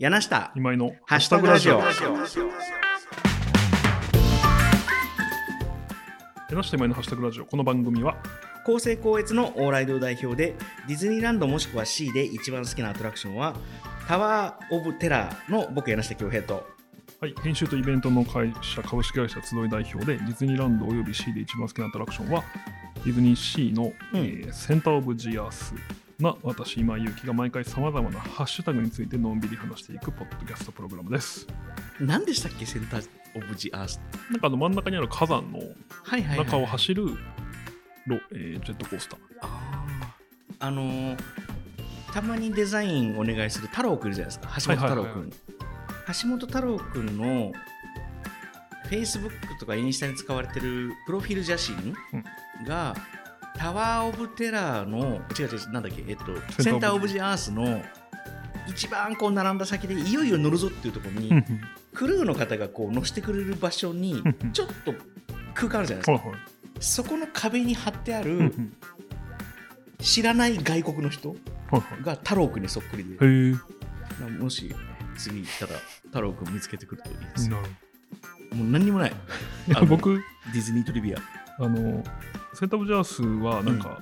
柳下今井のハッシュタグラジオ。柳下今井のハッシュタグラジオ。この番組は、公正高越の往来堂代表でディズニーランドもしくは C で一番好きなアトラクションはタワー・オブ・テラーの僕柳下恭平とはい、編集とイベントの会社、株式会社集い代表で、ディズニーランドおよび C で一番好きなアトラクションは、ディズニーシーの、うんえーセンターオブジアースな私、今井祐希が毎回さまざまなハッシュタグについてのんびり話していくポッドキャストプログラムです。何でしたっけ？センター・オブ・ジ・アースなんかあの真ん中にある火山の中を走るロ、えージェットコースター。あー。あのーたまにデザインお願いする太郎くんいるじゃないですか。橋本太郎くん、橋本太郎くんの Facebook とかインスタに使われてるプロフィール写真が、タワー・オブ・テラーの違う違うなんだっけえっとセンター・オブ・ジ・アースの一番こう並んだ先でいよいよ乗るぞっていうところに、クルーの方がこう乗せてくれる場所にちょっと空間あるじゃないですか、そこの壁に貼ってある、知らない外国の人はいが太郎くんにそっくりで。もし次行ったら太郎くん見つけてくるといいですもう何にもない。僕、ディズニートリビア。あの、センターオブジャースはなんか、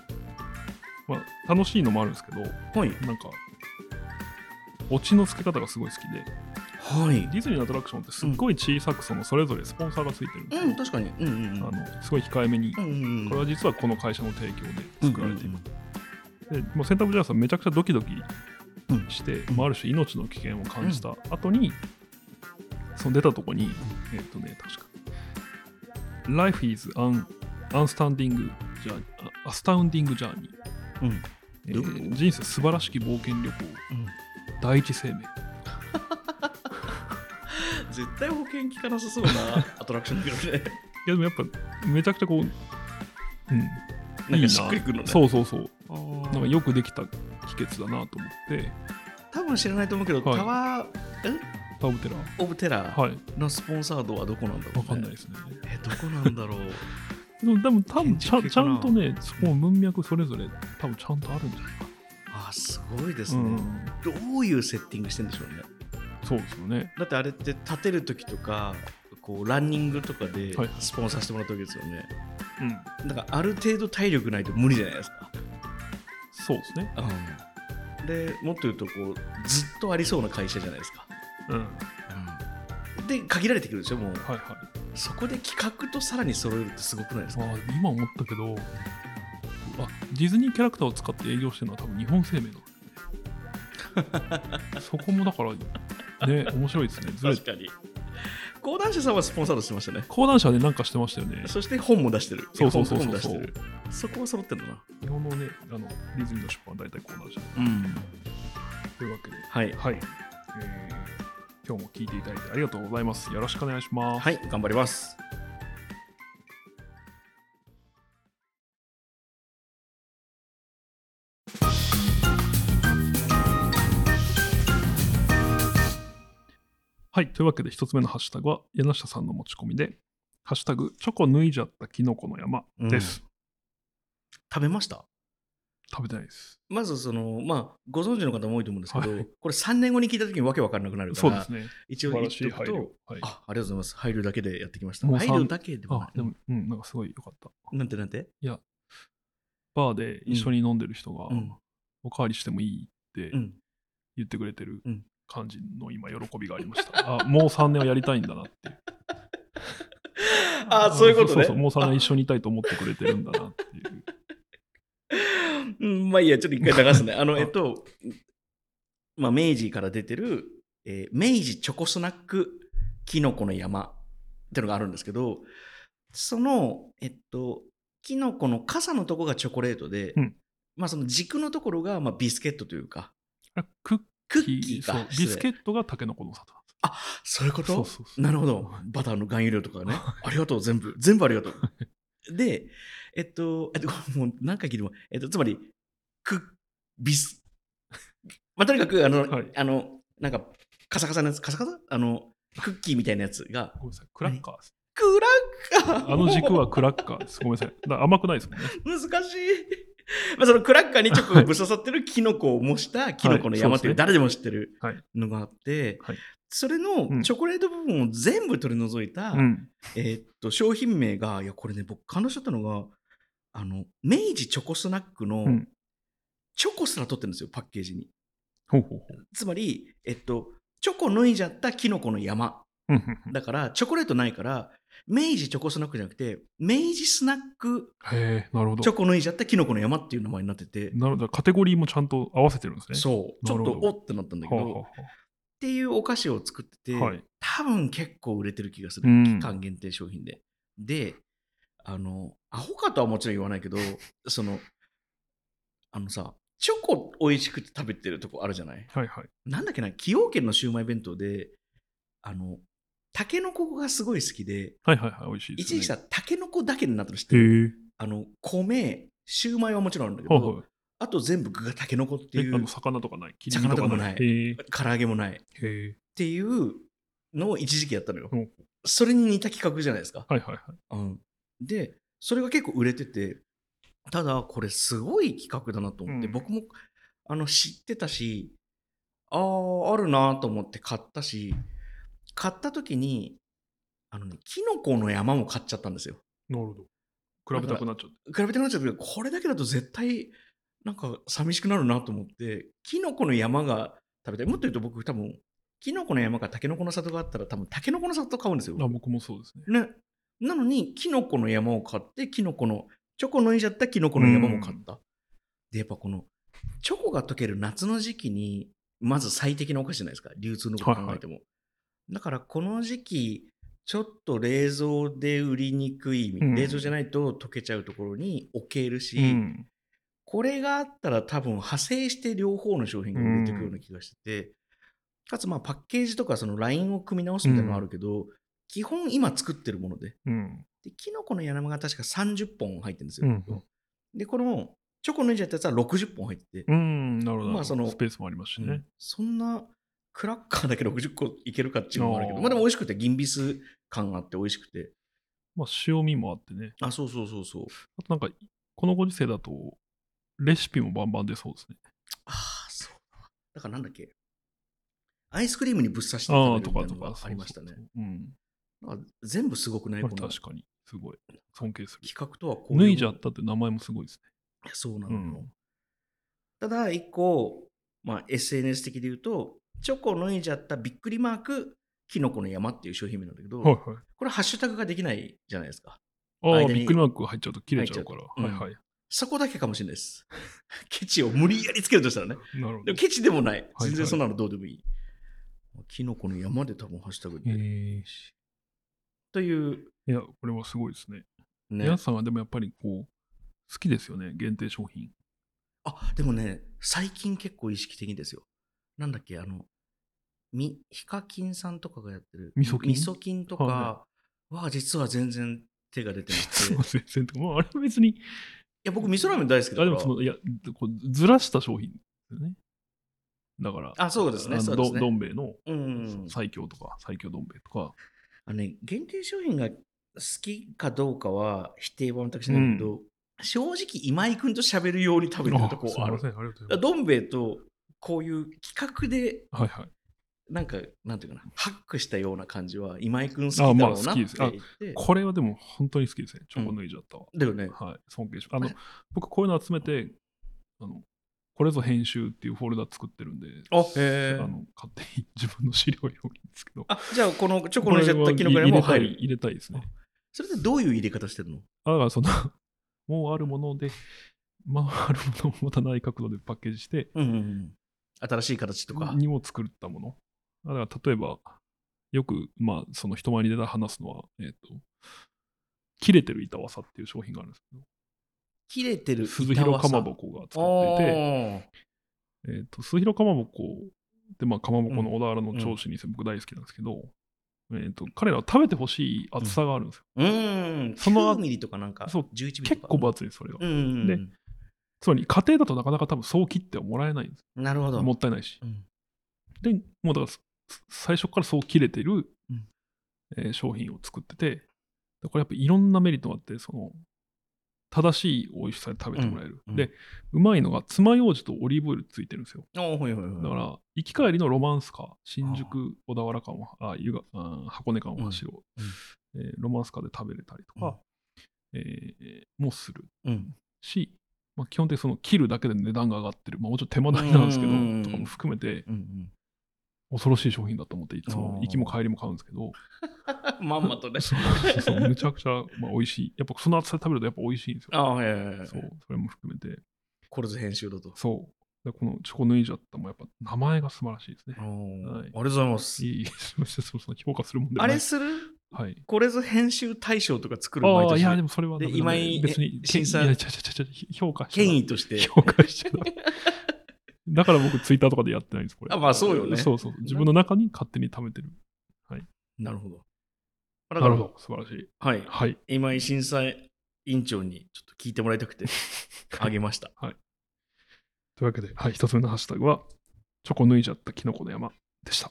まあ、楽しいのもあるんですけど、はい。なんか、オチの付け方がすごい好きで、はい。ディズニーのアトラクションってすっごい小さくそのそれぞれスポンサーがついてるんですようん確かに。うんうんうん。あのすごい控えめに、うんうんうん。これは実はこの会社の提供で作られている。うん、でもうセンターオブジャースはめちゃくちゃドキドキうんして、うん。まあ、ある種命の危険を感じた後に、その出たとこに、えっ、とね、確か、Life is an unstanding journey, astounding journey、うん。えーどう？いうこと人生素晴らしき冒険旅行、うん。第一生命。絶対保険効かなさそうなアトラクションだけどね。いやでもやっぱめちゃくちゃこう、うん、なんかしっくりくるのね。そうそうそう。なんかよくできた秘訣だなと思って、多分知らないと思うけど、はい。タワーえ？タオブテラー。オブテラーはい、のスポンサードはどこなんだろう、ね、わかんないですね。えどこなんだろうでも多分ちゃんちゃんとね、そこ文脈それぞれ多分ちゃんとあるんじゃないかあすごいですな。ね、うん、どういうセッティングしてんでしょうね。そうですよね。だってあれって立てる時とかこうランニングとかではい。スポンサーしてもらったわけですよね、うん、だからある程度体力ないと無理じゃないですか、そうですね。でもっと言うとこうずっとありそうな会社じゃないですか、うん、はいで限られてくるでしょもう。はい。そこで企画とさらに揃えるってすごくないですか？今思ったけど、あディズニーキャラクターを使って営業してるのは多分日本生命なんだよね。そこもだから、ね、面白いですね。確かに。講談社さんはスポンサードしてましたね。講談社でなんかしてましたよね。そして本も出してる。そうそうそうそう本も出してる。そこは揃ってるな。日本のね、あのディズニーの出版は大体講談社。うん。というわけで、はい。はい、えー今日も聞いていただいてありがとうございます。よろしくお願いします。はい頑張りますはい。というわけで、一つ目のハッシュタグは、柳下さんの持ち込みで、ハッシュタグ、チョコ脱いじゃったキノコの山です。食べました？食べてないです。まずそのまあご存知の方も多いと思うんですけど、はいこれ3年後に聞いた時にわけわかんなくなるからそうですね。一応言っとくと。はい。あありがとうございます配慮だけでやってきましたもう三配慮だけでもない、あでも、うん、なんかすごいよかった。なんてなんて？いや、バーで一緒に飲んでる人が、うんおかわりしてもいいってうん言ってくれてるうん感じの今、喜びがありました。あ、もう3年はやりたいんだなっていう。あそういうことねそうそう、もう3年一緒にいたいと思ってくれてるんだなっていう。うんまあいいやちょっと一回流すね。あのあ。えっとまあ明治から出てる、えー明治チョコスナックキノコの山っていうのがあるんですけどそのえっとキノコの傘のとこがチョコレートで、うん。まあその軸のところがまあビスケットというかあクックッキー、か。ビスケットがタケノコの砂糖なんでそういうこと。なるほど。バターの含有量とかね。ありがとう、全部。全部ありがとう。で、えっと、えっと、もう何回聞いても、えっと、つまり、クビス。まあ、とにかく、あの、はいあの、なんか、カサカサのやつ、カサカサ？あの、クッキーみたいなやつが、ごめんなさい。クラッカーです。クラッカー？あの軸はクラッカーです。ごめんなさい。甘くないですもんね。難しい。まあそのクラッカーにチョコがぶっ刺さってるキノコを模したキノコの山っていうはい誰でも知ってるはいのがあって、はいそれのうんチョコレート部分を全部取り除いた、うん。えーっと商品名が、いや、これね、僕感動しちゃったのが、あの、明治チョコスナックのうんチョコすら取ってるんですよ、パッケージに。ほうほうほう。つまり、えっと、チョコ脱いじゃったキノコの山。だから、チョコレートないから、明治チョコスナックじゃなくて、明治スナックへえ、なるほど。チョコ脱いじゃったキノコの山っていう名前になってて、なるほど。カテゴリーもちゃんと合わせてるんですね。そう、ちょっとおってなったんだけど、ははっていうお菓子を作ってて、はい多分結構売れてる気がする、うん期間限定商品で。で、あの、アホかとはもちろん言わないけど、その、あのさ、チョコ美味しくて食べてるとこあるじゃない？あはいはい。なんだっけな、崎陽軒のシウマイ弁当で、あの、タケノコがすごい好きで、はいはいはい。美味しいです、ね。一時期さ、タケノコだけになったの知ってる？へえ。あの、米、シウマイはもちろんあるんだけど、はいはい。あと全部具がタケノコっていうえあの、魚とかない？魚とかもない？へえ。唐揚げもない。へえ。っていうのを一時期やったのよ。うんそれに似た企画じゃないですか。はいはいはい。うん、で、それが結構売れてて、ただこれすごい企画だなと思って、うん僕もあの知ってたし、ああ、あるなと思って買ったし、買った時に、あのね、キノコの山も買っちゃったんですよ。なるほど。比べたくなっちゃって。比べてなっちゃったけど、これだけだと絶対、なんか寂しくなるなと思って、キノコの山が食べたい。もっと言うと僕多分、キノコの山かタケノコの里があったら多分タケノコの里買うんですよ。あ、僕もそうですね。ね。なのに、キノコの山を買って、キノコの、チョコ抜いちゃったキノコの山も買った。で、やっぱこの、チョコが溶ける夏の時期に、まず最適なお菓子じゃないですか。流通のこと考えても。だから、この時期、ちょっと冷蔵で売りにくい、うん冷蔵じゃないと溶けちゃうところに置けるし、うん。これがあったら多分派生して両方の商品が売れていくような気がしてて、かつまあパッケージとかそのラインを組み直すみたいなのもあるけど、基本今作ってるもので、うん。でキノコの柳が確か30本入ってるんですよ。うん。で、このチョコ抜いちゃったやつは60本入ってて、うん。なるほど。まあそのスペースもありますしね。そんなクラッカーだけ60個いけるかっていうのもあるけど、まあでも美味しくて、銀ビス感があって美味しくて。まあ塩味もあってね。あ、そうそうそうそう。あとなんか、このご時世だと、レシピもバンバン出そうですね。ああ、そうだわ。だからなんだっけ。アイスクリームにぶっ刺してるみたありましたねそう。そうそううん。なんか全部すごくない？まこのあ確かに、すごい。尊敬する。企画とはこういう脱いじゃったって名前もすごいですいやそうなね。のよ、ただ一個、まあ、SNS 的で言うとチョコ脱いじゃったびっくりマークキノコの山っていう商品名なんだけど、うん。はいはい。これハッシュタグができないじゃないですかああ、間にビックリマークが入っちゃうと切れちゃうから。うとはいはい。そこだけかもしれないです ケチを無理やりつけるとしたらねなるほどでも。ケチでもないはい全然そんなのどうでもいい、キノコの山で多分ハッシュタグで、えー、といういや、これはすごいですね。ね皆さんはでもやっぱりこう、好きですよね、限定商品。あ、でもね、最近結構意識的ですよ。なんだっけ、あの、み、ヒカキンさんとかがやってる、味噌菌味噌菌とかはは、実は全然手が出てなくて。全然。まあ、あれは別に、や、僕、味噌ラーメン大好きだあ、から。でもその、いや、こうずらした商品ですよね。だから、あそうですねそうですねどどん兵衛のうん。最強とか、最強どん兵衛とか、あのね、限定商品が好きかどうかは否定は全くしないけど、正直、今井君と喋るように食べてるとこあるあ。どん兵衛とこういう企画ではいはい。なんか、なんていうかな、ハックしたような感じは、今井君好きだろうなって言って。これはでも本当に好きですね。チョコ脱いじゃったわ。だよね。はい、尊敬します。あの、僕こういうの集めて、あの、これぞ編集っていうフォルダ作ってるんで、ああの勝手に自分の資料用にですけど、あ、じゃあ、このチョコのじゃったキノコにも入る。入れたい入れたいですね。それってどういう入れ方してるの？だからその、もうあるもので、まああるものをまたない角度でパッケージして、うんうんうん。新しい形とか。にも作ったもの。だから例えば、よく、まあ、その人前に出た話すのは、えっ、と、切れてる板わさっていう商品があるんですけど、切れてる鈴広かまぼこが作ってて、て。えっ、と、鈴広かまぼこって、まあ、かまぼこの小田原の長州に僕大好きなんですけど、えっ、と、彼らは食べてほしい厚さがあるんですよ。うーん。その9ミリとかなんか、そう11ミリとか。結構分厚いです、それが。うんうんうん。でつまり、家庭だとなかなか多分そう切ってはもらえないんです。なるほど。もったいないし。うんで、もうだから、す最初からそう切れてる、うんえー商品を作ってて、でこれやっぱいろんなメリットがあって、その、正しい美味しさで食べてもらえる。うん。うん。で、うまいのが、爪楊枝とオリーブオイルついてるんですよ。だから、行き帰りのロマンスカー、新宿、小田原間を、あ、湯があ箱根間を走ろう、えーロマンスカーで食べれたりとか、えーもする。うん。し、まあ、基本的にその切るだけで値段が上がってる、まあ、もちろん手間代なんですけど、うん。うんうんとかも含めて、うん恐ろしい商品だと思って、いつも行きも帰りも買うんですけど、うん。まんまとね。そうそうそうめちゃくちゃ、まあ、美味しい。やっぱその厚さで食べるとやっぱ美味しいんですよ。あはいはいはい。そう、それも含めて。コルズ編集だと。そう。でこのチョコヌイジャッタもやっぱ名前が素晴らしいですねはいありがとうございます。いい、いい、すみません、その評価するもんで。あれする？はい。コレズ編集大賞とか作る毎ああ、年いや、でもそれは今井別に、審査評価して権威として。評価しちゃ だから僕、ツイッターとかでやってないんです、これ。あまあそうよねそうそう。自分の中に勝手に貯めてる。なるほど。なるほど、素晴らしい。はい。はい。今井審査委員長にちょっと聞いてもらいたくて、あげました。というわけで、はい、一つ目のハッシュタグは、チョコ抜いちゃったキノコの山でした。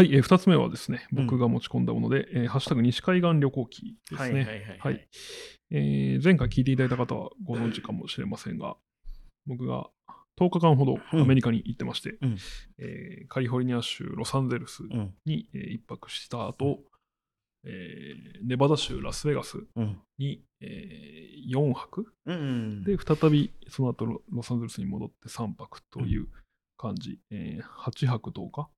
はい、えー、2つ目はですね、うん僕が持ち込んだもので、えーハッシュタグ西海岸旅行記ですね。前回聞いていただいた方はご存知かもしれませんが、僕が10日間ほどアメリカに行ってまして、うんえーカリフォルニア州ロサンゼルスうん。に、えー一泊した後、えーネバダ州ラスベガスうん。に、え4泊うん。で、再びその後ロロサンゼルスに戻って3泊という感じ、えー8泊10日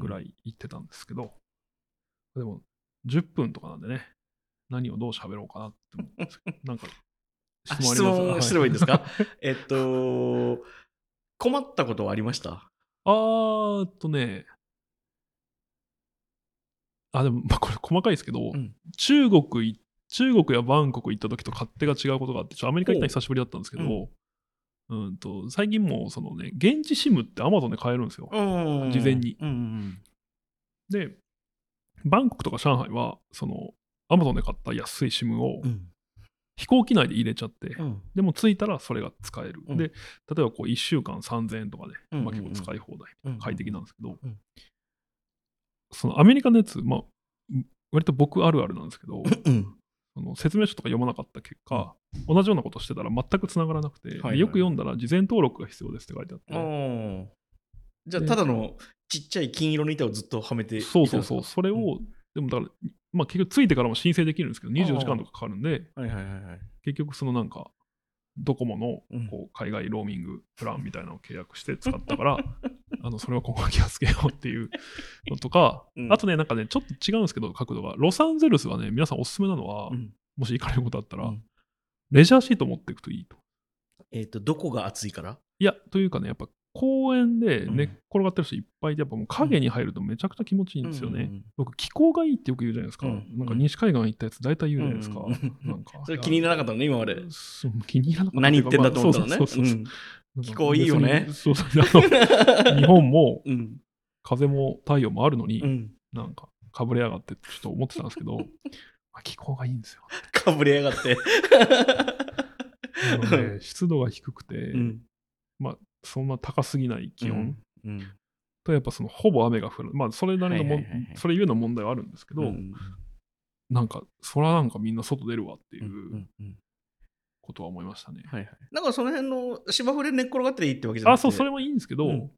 ぐらい。い行ってたんですけど、でも10分とかなんでね、何をどう喋ろうかなって思うんですけど、なんかあ質質問すればいいですか？えっと、困ったことはありました？あーっとね、あ、でも、まあ、これ細かいですけど、うん。中国い、中国やバンコク行った時と勝手が違うことがあって、アメリカ行ったの久しぶりだったんですけど、うんと最近もうそのね、現地シムってアマゾンで買えるんですよ。うん事前にうん。で、バンコクとか上海は、その、アマゾンで買った安いシムをうん。飛行機内で入れちゃって、うん。でも着いたらそれが使える。うんで、例えばこう1週間3000円とかで、うんまあ、結構使い放題、うん快適なんですけど、うんそのアメリカのやつ、まあ、割と僕あるあるなんですけど、うん。その説明書とか読まなかった結果、同じようなことしてたら全く繋がらなくて、ではい。よく読んだら事前登録が必要ですって書いてあって、おじゃあ、ただのちっちゃい金色の板をずっとはめてそうそうそう、それを、でもだから、まあ結局着いてからも申請できるんですけど、24時間とかかかるんで、はいはいはいはい。結局そのなんか、ドコモのうん。こう海外ローミングプランみたいなのを契約して使ったから、あのそれは今後は気をつけようっていう のとか、うんあとね、なんかね、ちょっと違うんですけど、角度が。ロサンゼルスはね、皆さんおすすめなのは、うんもし行かれることあったら、うんレジャーシート持っていくといいと。えっと、どこが暑いから？いや、というかね、やっぱ公園でうん寝っ転がってる人いっぱいで、やっぱもう影に入るとめちゃくちゃ気持ちいいんですよね。うん僕、気候がいいってよく言うじゃないですか。うんなんか西海岸行ったやつ大体言うじゃないですか。うんうんなんか。それ気に入らなかったのね、今まで。そう気に入らなかった何言ってんだと思ったのね。まあそうそうそう気候いいよねそうそう日本もうん。風も太陽もあるのに、うん。なんかかぶれやがってちょっと思ってたんですけど、まあ気候がいいんですよ。かぶれやがって。湿度が低くて、うん。まあそんな高すぎない気温、うん。とやっぱそのほぼ雨が降る。まあそれなりのもん、はいはいそれゆえの問題はあるんですけど、うんなんかそらなんかみんな外出るわっていうんううんうんことは思いましたね。はいはい。なんかその辺の芝生で寝っ転がっていいってわけじゃなくてあ、そう、それもいいんですけど、うん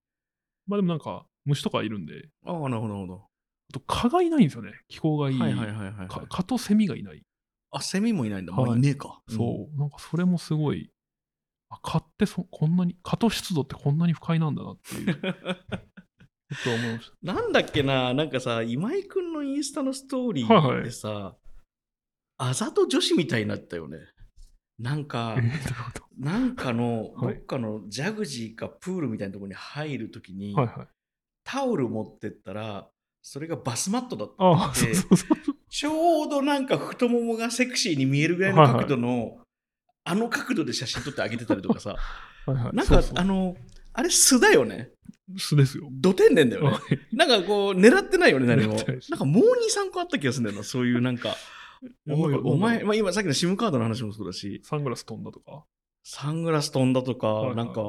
まあでもなんか虫とかいるんで、ああ、なるほど、なるほど。あと蚊がいないんですよね。気候がいい。はいはいはいはいはい。か蚊とセミがいない。あ、セミもいないんだ。はいまあ、いねえか。そう。なんかそれもすごい、あ蚊ってそこんなに、蚊と湿度ってこんなに不快なんだなっていう、ことは思いましなんだっけな、なんかさ、今井くんのインスタのストーリはいはいーでさ、あざと女子みたいになったよね。なんかなんかの、どはいっかのジャグジーかプールみたいなところに入るときに、はいはい。タオル持ってったら、それがバスマットだったああ、で。ちょうどなんか太ももがセクシーに見えるぐらいの角度の、あの角度で写真撮ってあげてたりとかさ、はいはい、なんかあの、あれ素だよね。素ですよ。ど天然だよね。はい。なんかこう、狙ってないよね、何も。なんかもう2、3個あった気がするんだよな、そういうなんか、おいなんかお前、まあ、今さっきの SIM カードの話もそうだし、サングラス飛んだとか。サングラス飛んだとか、はいはい。なんか、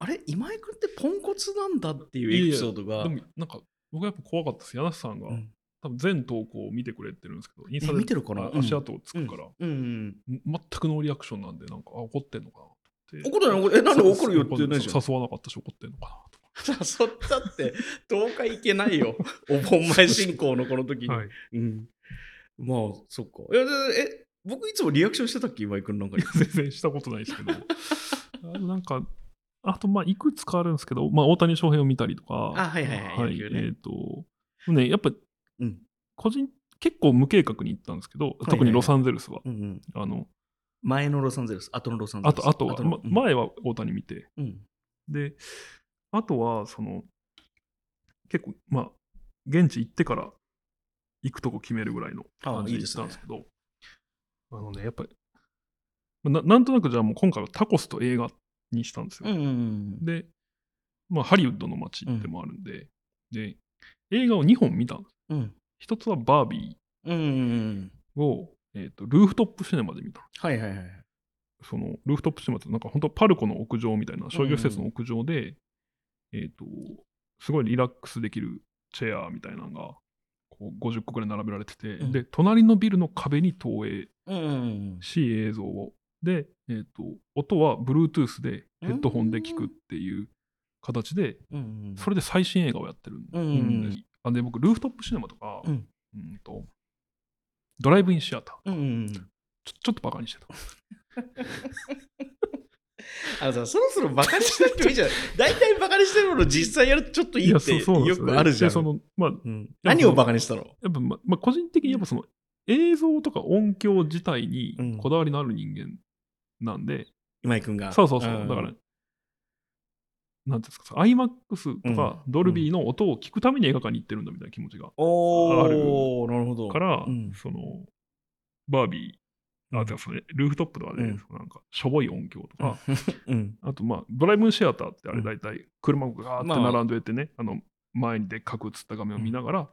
あれ、今井君ってポンコツなんだっていうエピソードが、でもなんか僕はやっぱ怖かったです。柳瀬さんが、うん多分全投稿を見てくれてるんですけど、インスタえで見てるかな？あ足跡をつくから、うん。全くノーリアクションなんで、なんか、あ、怒ってんのかなって。怒ってない？怒ってえなんで怒るよって言ってないじゃん？誘わなかったし怒ってんのかなと誘ったって10日行けないよ。お盆前進行のこの時に、はい。うん、まあそっか。いやでえ僕いつもリアクションしてたっけ今井君なんかに？全然したことないですけど。あのなんか、あと、まあ、いくつかあるんですけど、まあ、大谷翔平を見たりとか、あはいはいはい。はい、野球ね。えっ、と、ね、やっぱ、うん。個人、結構無計画に行ったんですけど、特にロサンゼルスは。うんうん、あの、前のロサンゼルス後のロサンゼルス。あと、あとは、のま前は大谷見て、うん。で、あとは、その、結構、まあ、現地行ってから行くとこ決めるぐらいのあ感じで行ったんですけど、あのね、やっぱり、まあななんとなくじゃあもう今回はタコスと映画にしたんですよ。うんうんで、まあ、ハリウッドの街でもあるんで、で、映画を2本見た。んです。うん。一つはバービうんうんうんーを、えーと、ルーフトップシネマで見た。はいはいはいそのルーフトップシネマってなんか本当パルコの屋上みたいな商業施設の屋上で、えっ、と、すごいリラックスできるチェアみたいなのがこう50個ぐらい並べられてて、うん。で、隣のビルの壁に投影うんうんし映像を。で、えっ、と、音は Bluetooth でヘッドホンで聞くっていう形で、それで最新映画をやってるんうんうんうん。で僕、ルーフトップシネマとか、うん。うんとドライブインシアター、うんうんうん。ちょちょっとバカにしてた。あのさそろそろバカにしなくてもいいじゃん。大体バカにしてるもの実際やるとちょっといいってよくあるじゃん。でそのまあ、うん。何をバカにしたの？やっぱ、ままあ、個人的にやっぱその映像とか音響自体にうん。こだわりのある人間なんで、今井君が。そうそうそう、ん。だから、なんていうんですか、IMAX とかドルビーの音を聞くために映画館に行ってるんだみたいな気持ちがおあるおなるほど。から、うん。その、バービー、あ、てかそのルーフトップとかで、うん。なんか、しょぼい音響とか、うん。あと、まあ、ドライブシアターってあれうん。大体、車がガーってまあ。並んでてね、あの、前にでっかく映った画面を見ながら、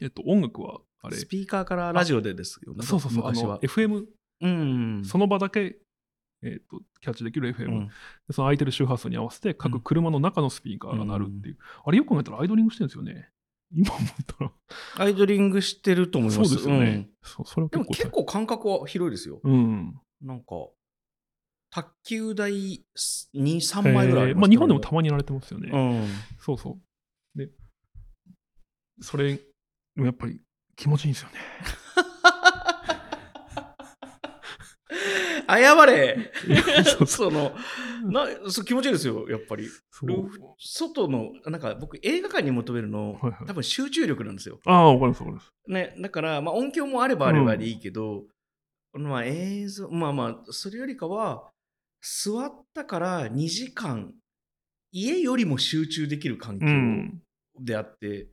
えっと、音楽は、あれ、スピーカーからラジオでですよねそうそうそう、昔は。FM、うん。その場だけ、えっと、キャッチできる FM、うんでその空いてる周波数に合わせて、各車の中のスピーカーが鳴るっていう、あれよく考えたらアイドリングしてるんですよね。今思ったら。アイドリングしてると思いますそうですよね。うんそうそれはでも結構感覚は広いですようん。なんか卓球台2、3枚ぐらいありまあ、日本でもたまにやられてますよね。うんそうそう。で、それ、やっぱり気持ちいいんですよね。謝れ。そのなそう気持ちいいですよやっぱり。外のなんか僕映画館に求めるの、はいはい。多分集中力なんですよ、ああ、わかります、わかります。ね、だから、まあ、音響もあればあればでいいけど、まあ映像まあまあそれよりかは座ったから2時間家よりも集中できる環境うん。であって、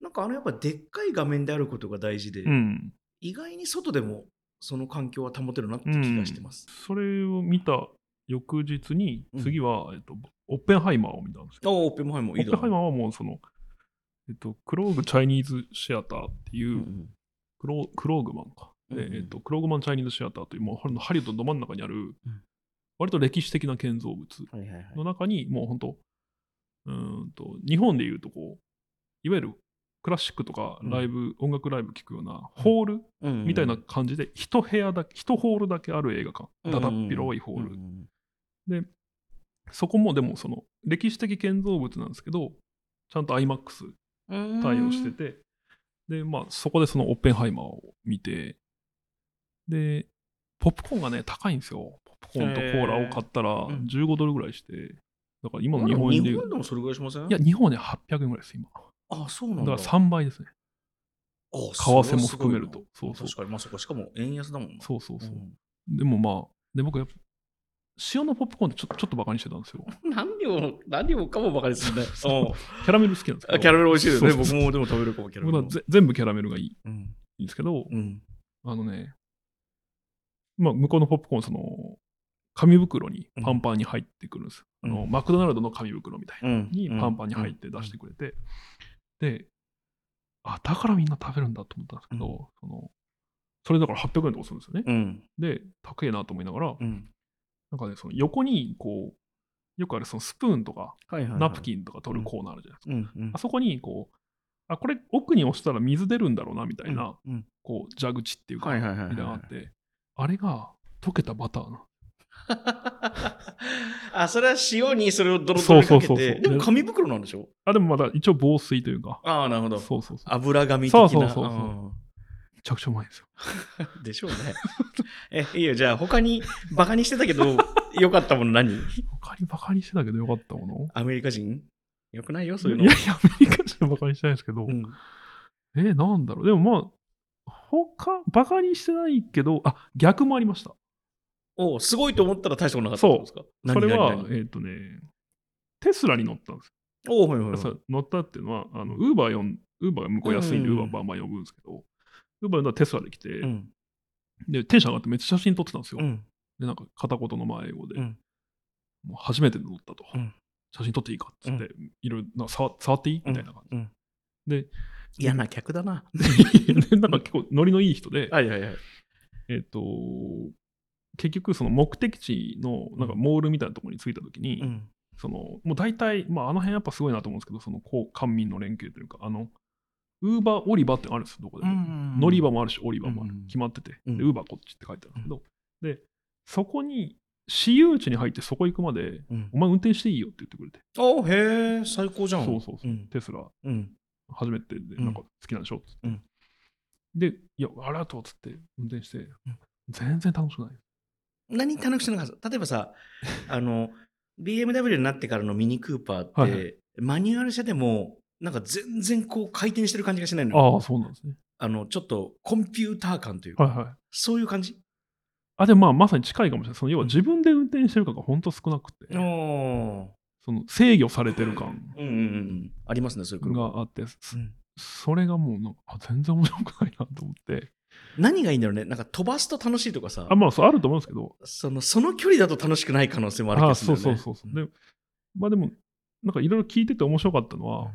なんかあのやっぱでっかい画面であることが大事で、うん。意外に外でもその環境は保てるなって気がしてます。それを見た翌日にうん、次は、えっと、オッペンハイマーを見たんですよ。おお、オッペンハイマーもいいだオッペンハイマーはもうその、えっと、クローグチャイニーズシアターっていう、うんクロクローグマンか。で、うんうん。えっと、クローグマンチャイニーズシアターという、もうハリウッドのど真ん中にあるん、割と歴史的な建造物の中に、もう本当、うーんと、日本でいうとこう、いわゆるクラシックとかうん。ライブ、音楽ライブ聞くようなホールうんみたいな感じで、一部屋だけ、一ホールだけある映画館、うんだだっ広いホール。うんで、そこもでもその歴史的建造物なんですけど、ちゃんと IMAX うん対応してて、で、まあ、そこでそのオッペンハイマーを見て、で、ポップコーンがね、高いんですよ。ポップコーンとコーラを買ったらうん。15ドルぐらいして、だから今の日本円で日本でもそれぐらいしません？いや、日本はね、800円ぐらいです、今。あ、そうなんだ。だから3倍ですね。あ為替も含めるとそうそう確かに、まあそこ、しかも円安だもんな。そうそうそう。んでもまあ、で、僕やっぱ、塩のポップコーンってちょちょっとバカにしてたんですよ。何を、何をかもバカにするね。そううんキャラメル好きなんですけど。あキャラメル美味しいですね。そうそう僕もでも食べるかも、キャラメル僕は。ぜ全部キャラメルがいいいうん。いんですけど、うん。あのね、まあ、向こうのポップコーン、その、紙袋にパンパンに入ってくるんです。うんあのマクドナルドの紙袋みたいな。うん。にパンパンに入って出してくれて、で、あ、だからみんな食べるんだと思ったんですけど、そのそれだから800円とかするんですよね。うん。で、高えなと思いながら、うん。なんかね、その横にこう、よくあるそのスプーンとか。ナプキンとか取るコーナーあるじゃないですか。うん。うんあそこにこう、あ、これ奥に押したら水出るんだろうなみたいな、うんこう蛇口っていうか、みたいなのがあって、あれが溶けたバターな。あ、それは塩にそれをドロドそうロにかけそうそうそうて、でも紙袋なんでしょ？あ、でもまだ一応防水というか、ああ、なるほど。そうそうそう。油紙的な。そうそうそうそうんめちゃくちゃうまいんですよ。でしょうね。え、いいよ、じゃあ他にバカにしてたけど、よかったもの何？他にバカにしてたけどよかったもの？アメリカ人？よくないよ、そういうの。いやいや、アメリカ人はバカにしてないですけど、うんえーなんだろう。でもまあ、他、バカにしてないけど、あ、逆もありました。おうすごいと思ったら大したことなかったってことですか？それはえっ、とね、テスラに乗ったんですおうはいはいはい乗ったっていうのは、あの、ウーバー呼ん、ウーバーが向こう安いんで、うんウーバーバンバン呼ぶんですけど、ウーバー呼んだらテスラで来て、うん。で、テンション上がってめっちゃ写真撮ってたんですよ。うん。で、なんか片言の前英語で、うんもう初めて乗ったと、うん写真撮っていいかっつって、いろいろ触触っていいみたいな感じ。うん。で、嫌な客だな。でなんか結構ノリのいい人で、はいはいはい。えっ、と、結局その目的地のなんかモールみたいなところに着いたときに、うん。そのもう大体、まあ、あの辺やっぱすごいなと思うんですけど、そのこう官民の連携というか、あの、ウーバーオリバーってのあるんですよ、どこでも。乗り場もあるし、オリバーもある。うん決まってて、でうんウーバーこっちって書いてあるんですけど、で、そこに、私有地に入ってそこ行くまで、うん。お前運転していいよって言ってくれて、おうへえ、最高じゃん。そうそうそう、ん。テスラうん。初めてで、うん。なんか好きなんでしょっつって、うん。で、いや、ありがとうっつって運転して、全然楽しくない。何楽しくなかった？例えばさ、あの、BMW になってからのミニクーパーって、はいはマニュアル車でも、なんか全然こう回転してる感じがしないのよ。ああ、そうなんですね。あの、ちょっとコンピューター感というか、はいはい。そういう感じ？あ、でもまあ、まさに近いかもしれない。その要は自分で運転してる感が本当少なくて、おーその制御されてる感うんうんうん。ありますね、そういう車。があって、そうんそれがもうなんか、あ全然面白くないなと思って。何がいいんだろうね。なんか飛ばすと楽しいとかさあ、、まあ、そうあると思うんですけど、そのその距離だと楽しくない可能性もある気あがするんだよね。そうそうそうそう。で、まあでも、なんかいろいろ聞いてて面白かったのは、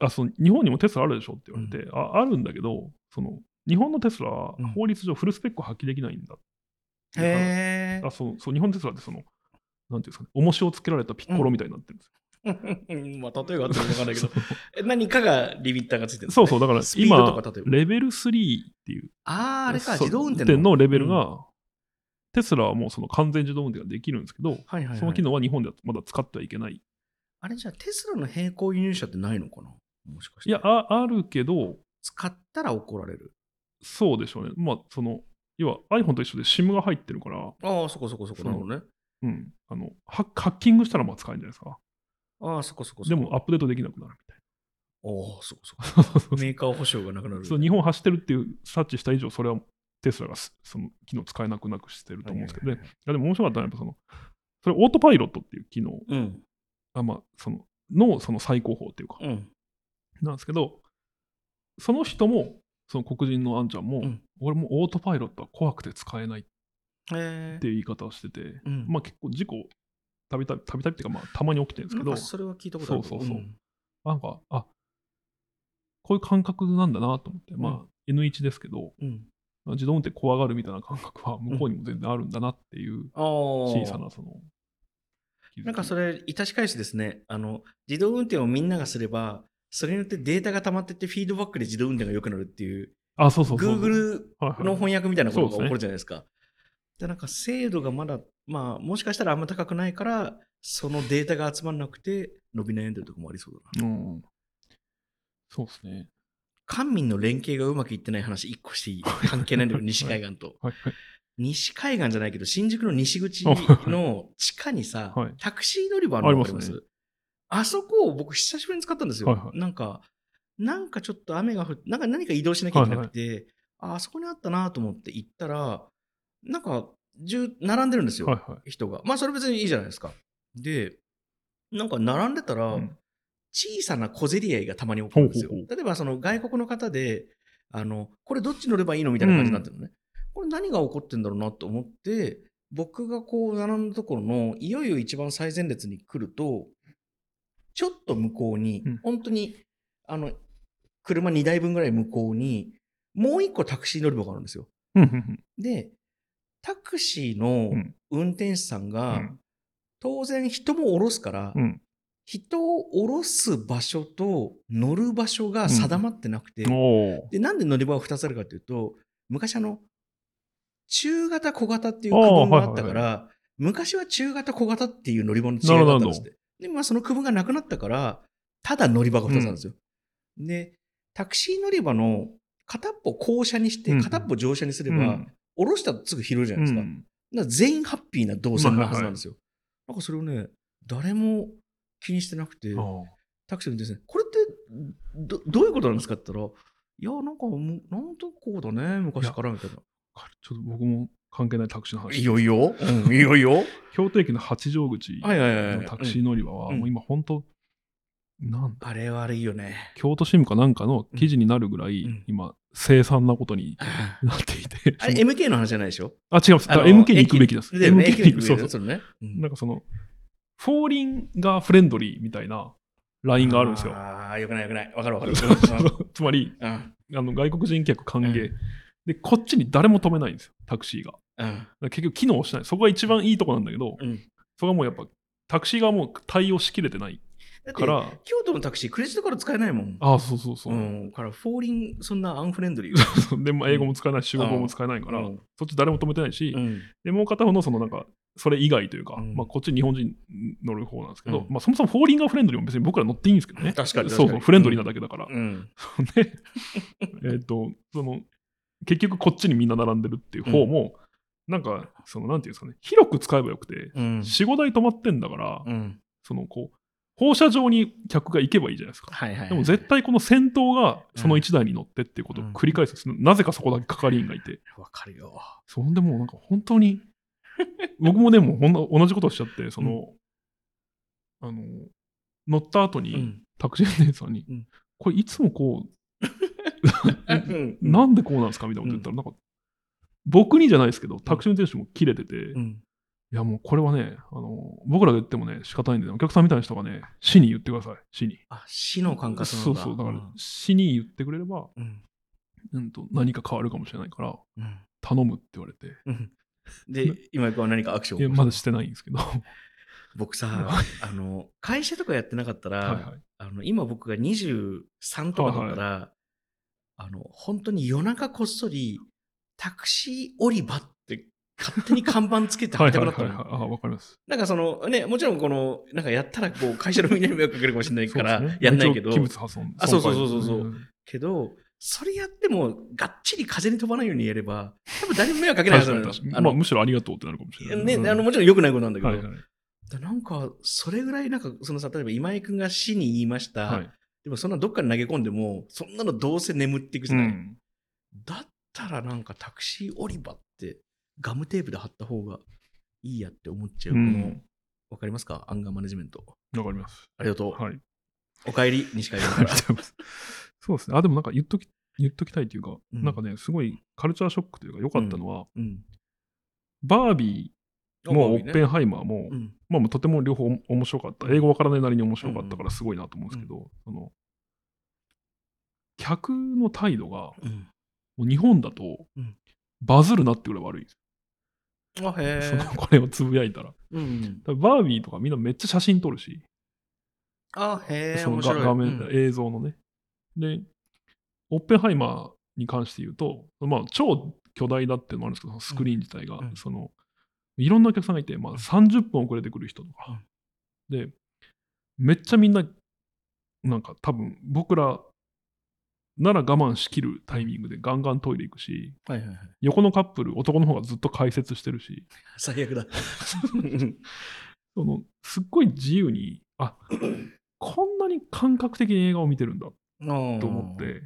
あ、その日本にもテスラあるでしょって言われて、あ、あるんだけど、その、日本のテスラはうん法律上フルスペックを発揮できないんだ。へあそうそう、日本のテスラってその、なんていうんですかね、重しをつけられたピッコロみたいになってるんですよ。え。まあ、例えがあっても分かんないけど、え何かがリミッターがついてるね？そうそう、だから今。レベル3っていう、ああ、あれか、自動運転のレベルうんが、テスラはもうその完全自動運転ができるんですけど、はいはいはい、その機能は日本ではまだ使ってはいけない。あれじゃあテスラの並行輸入車ってないのかな？もしかして。いや、ああるけど、使ったら怒られる。そうでしょうね。まあ、その、要は iPhone と一緒で SIM が入ってるから、ああ、そこそこそこ。なるほどね。うん、あのハハッキングしたらまあ使えるんじゃないですか。ああ、そこそこそこ。でもアップデートできなくなるみおお、そこそこ。たいな。メーカー保証がなくなる。そう日本走ってるっていう察知した以上、それはテスラがすその機能使えなくなくしてると思うんですけど、はいはいでも面白かったのはやっぱその、それオートパイロットっていう機能うん。あ、まあ、そののその最高峰っていうか、うん。なんですけど、その人も、その黒人のあんちゃんも、うん俺もオートパイロットは怖くて使えないっていう言い方をしてて、うんまあ結構事故、たびたび、たびたびっていうか、まあたまに起きてるんですけどそれは聞いたことある。そうそうそうんなんか、あこういう感覚なんだなと思って、まあ N1 ですけど、うん。自動運転怖がるみたいな感覚は向こうにも全然あるんだなっていう。小さなその、なんかそれ、いたし返しですね。あの、自動運転をみんながすれば、それによってデータが溜まってって、フィードバックで自動運転が良くなるっていう、あ、そうそうそう。Google はいはいの翻訳みたいなことが起こるじゃないですか。でなんか精度がまだ、まあ、もしかしたらあんま高くないから、そのデータが集まらなくて、伸び悩んでるところもありそうだな。うん。そうですね。官民の連携がうまくいってない話1個していい？関係ないんだけど、西海岸と。はいはい。西海岸じゃないけど、新宿の西口の 地下にさ、はいタクシー乗り場あるの分かりますあります？あそこを僕久しぶりに使ったんですよ。はいはいなんか、なんかちょっと雨が降って、なんか何か移動しなきゃいけなくて、ああそこにあったなと思って行ったら、なんか、10並んでるんですよ、はいはい。人が。まあそれ別にいいじゃないですか。で、なんか並んでたら、うん小さな小競り合いがたまに起こるんですよ。ほうほうほ例えばその外国の方で、あの、これどっち乗ればいいのみたいな感じになってるのね。これ何が起こってんだろうなと思って、僕がこう並んだところの、いよいよ一番最前列に来ると、ちょっと向こうに、うん本当に、あの、車2台分ぐらい向こうに、もう一個タクシー乗り場があるんですよ。うんうんうんで、タクシーのうん。運転手さんが、うん。当然人も降ろすから、うん。人を降ろす場所と乗る場所が定まってなくて、でなんで乗り場が2つあるかというと昔あの中型小型っていう区分があったから、昔は中型小型っていう乗り場の違いがあったんですって。で、まあ、その区分がなくなったからただ乗り場が2つあるんですよ、でタクシー乗り場の片っぽ降車にしてうん。片っぽ乗車にすれば、うん降ろしたらすぐ拾うじゃないですか,、うんだから全員ハッピーな動線のはずなんですよ、なんかそれをね誰も気にしてなくてタクシーの運転手これってどどういうことなんですか？って言ったら、いや、なんかもう、なんとこうだね、昔からみたいな。ちょっと僕も関係ないタクシーの話。いいよいいよ？うん、いいよいいよ？京都駅の八丈口はいはいはいはい。のタクシー乗り場は、うんもう今本当、なんだあれ悪いよね。京都新聞かなんかの記事になるぐらい、うん今、凄惨なことにあなっていて。れ、その MK の話じゃないでしょ？あ、違います。だ MK に行くべきです。ね MK に行く。そうそう。それね。うんなんかその、フォーリンがフレンドリーみたいなラインがあるんですよ。ああ、よくないよくない。わかるわかる。つまり、うんあの外国人客歓迎、うんで、こっちに誰も止めないんですよ、タクシーが。うんら結局機能しない。そこが一番いいとこなんだけど、うん。そこはもうやっぱ、タクシーがもう対応しきれてないだってから、京都のタクシー、クレジットカード使えないもん。ああ、そうそうそう。うん。から、フォーリン、そんなアンフレンドリー。で、まあ、英語も使えないし、中国語も使えないから、うんそっち誰も止めてないし、うん。で、もう片方のそのなんか、それ以外というか、うんまあ、こっち日本人乗る方なんですけど、うんまあ、そもそも foreigner friendly も別に僕ら乗っていいんですけどね。確かに確かにそうそう、フレンドリーなだけだから。うん。で、えっと、その、結局こっちにみんな並んでるっていう方も、なんか、その、なんていうんですかね、広く使えばよくて、うん。4、5台止まってんだから、うん。その、こう、放射状に客が行けばいいじゃないですか。はいはいはい。でも絶対この先頭がその1台に乗ってっていうことを繰り返すんです、なぜかそこだけ係員がいて。わかるよ。そんでもうなんか本当に、僕もでもほんの同じことをしちゃって、その、あの、乗った後にうん。タクシー運転手さんに、うんこれいつもこう、うんなんでこうなんですかみたいなこと言ったら、なんか、僕にじゃないですけど、タクシー運転手も切れてて、いうん。やもうこれはね、あの、僕らが言ってもね、仕方ないんで、お客さんみたいな人がね、死に言ってください、死に。あ、死の感覚。そうそう、だから、死に言ってくれれば、うん。うんと、何か変わるかもしれないから、うん。頼むって言われて、うん。で、今井君は何かアクションをいや、まだしてないんですけど、は僕さ、あの、会社とかやってなかったら、いはい。あの今僕が23とかだったら、あの、本当に夜中こっそり、タクシー降り場って勝手に看板つけて貼はいりたくなったの。はいはいはい。あ、わかります。なんかそのね、もちろんこの、なんかやったらこう会社のみんなに迷惑かけるかもしれないから、やんないけど一応、器物破損。あそうそうそうそうそうけど、それやってもがっちり風に飛ばないようにやれば、多分誰も迷惑かけないはずなの確かに確かに。まあ、あの、むしろありがとうってなるかもしれない。ね、うんあのもちろん良くないことなんだけど、はいはい。だなんか、それぐらい、なんか、そのさ、例えば今井君が死に言いました。はい。でもそんなどっかに投げ込んでも、そんなのどうせ眠っていくじゃない。うん。だったらなんかタクシー降り場ってガムテープで貼った方がいいやって思っちゃう。うんこの、わかりますか？アンガーマネジメント。わかります。ありがとう。はい。お帰り、西海岸ありがとうございます。そうですね。あ、でもなんか言っとき、言っときたいというか、うんなんかね、すごいカルチャーショックというか、良かったのは、うん。バービーもオッペンハイマーも、うん。まあ、とても両方面白かった。英語わからないなりに面白かったからすごいなと思うんですけど、その客の態度が、うん。もう日本だとうんバズるなってぐらい悪いんですあ、へよ。そのえ。これをつぶやいたら。うん。多分バービーとかみんなめっちゃ写真撮るし、あ、へえ。その画面、うん映像のね。で、オッペンハイマーに関して言うと、まあ、超巨大だっていうのもあるんですけど、スクリーン自体が、うんその、いろんなお客さんがいて、まあ、30分遅れてくる人とか、で、めっちゃみんな、なんか多分僕らなら我慢しきるタイミングでガンガントイレ行くし、はいはいはい。横のカップル、男の方がずっと解説してるし、最悪だ。そのすっごい自由に、あこんなに感覚的に映画を見てるんだとと思っ。て、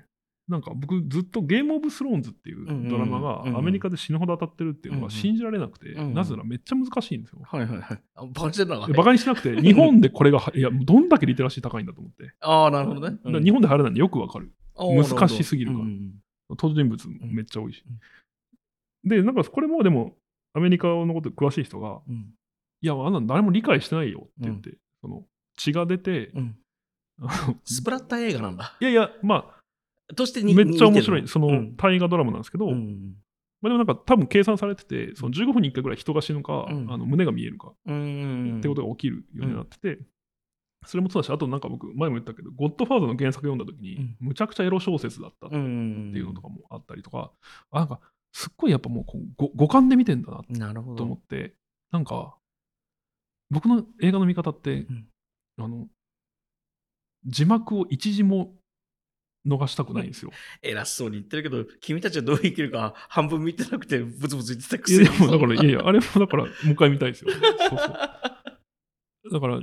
なんか僕ずっとゲームオブスローンズっていうドラマがアメリカで死ぬほど当たってるっていうのが信じられなくて、なぜならめっちゃ難しいんですよ。はいはいはい。あバカにしてるな。でバカにしなくて、日本でこれがは、いや、どんだけリテラシー高いんだと思って。ああ、なるほどね。日本で入らないんでよくわかる。本難しすぎるから登場人物めっちゃ多いし。で、なんかこれもでも、アメリカのこと詳しい人が、うん。いや、あんなの誰も理解してないよって言って、その血が出て、スプラッター映画なんだ。いやいや、まあ、としてにめっちゃ面白い、その、うん大河ドラマなんですけど、うん。まあ、でもなんか多分計算されてて、その15分に1回ぐらい人が死ぬか、うんあの胸が見えるかうん。ってことが起きるようになってて、それもそうだし、あとなんか僕、前も言ったけど、ゴッドファーザーの原作読んだ時に、うんむちゃくちゃエロ小説だったってうんいうのとかもあったりとか、あなんか、すっごいやっぱもうこうご五感で見てんだなと思ど。って、なんか、僕の映画の見方って、んあの、字幕を一字も逃したくないんですよ。偉そうに言ってるけど、君たちはどう生きるか半分見てなくて、ブツブツ言ってたくいや、せに。でもだから、いやいや、あれもだから、もう一回見たいですよ。そうそう。だから、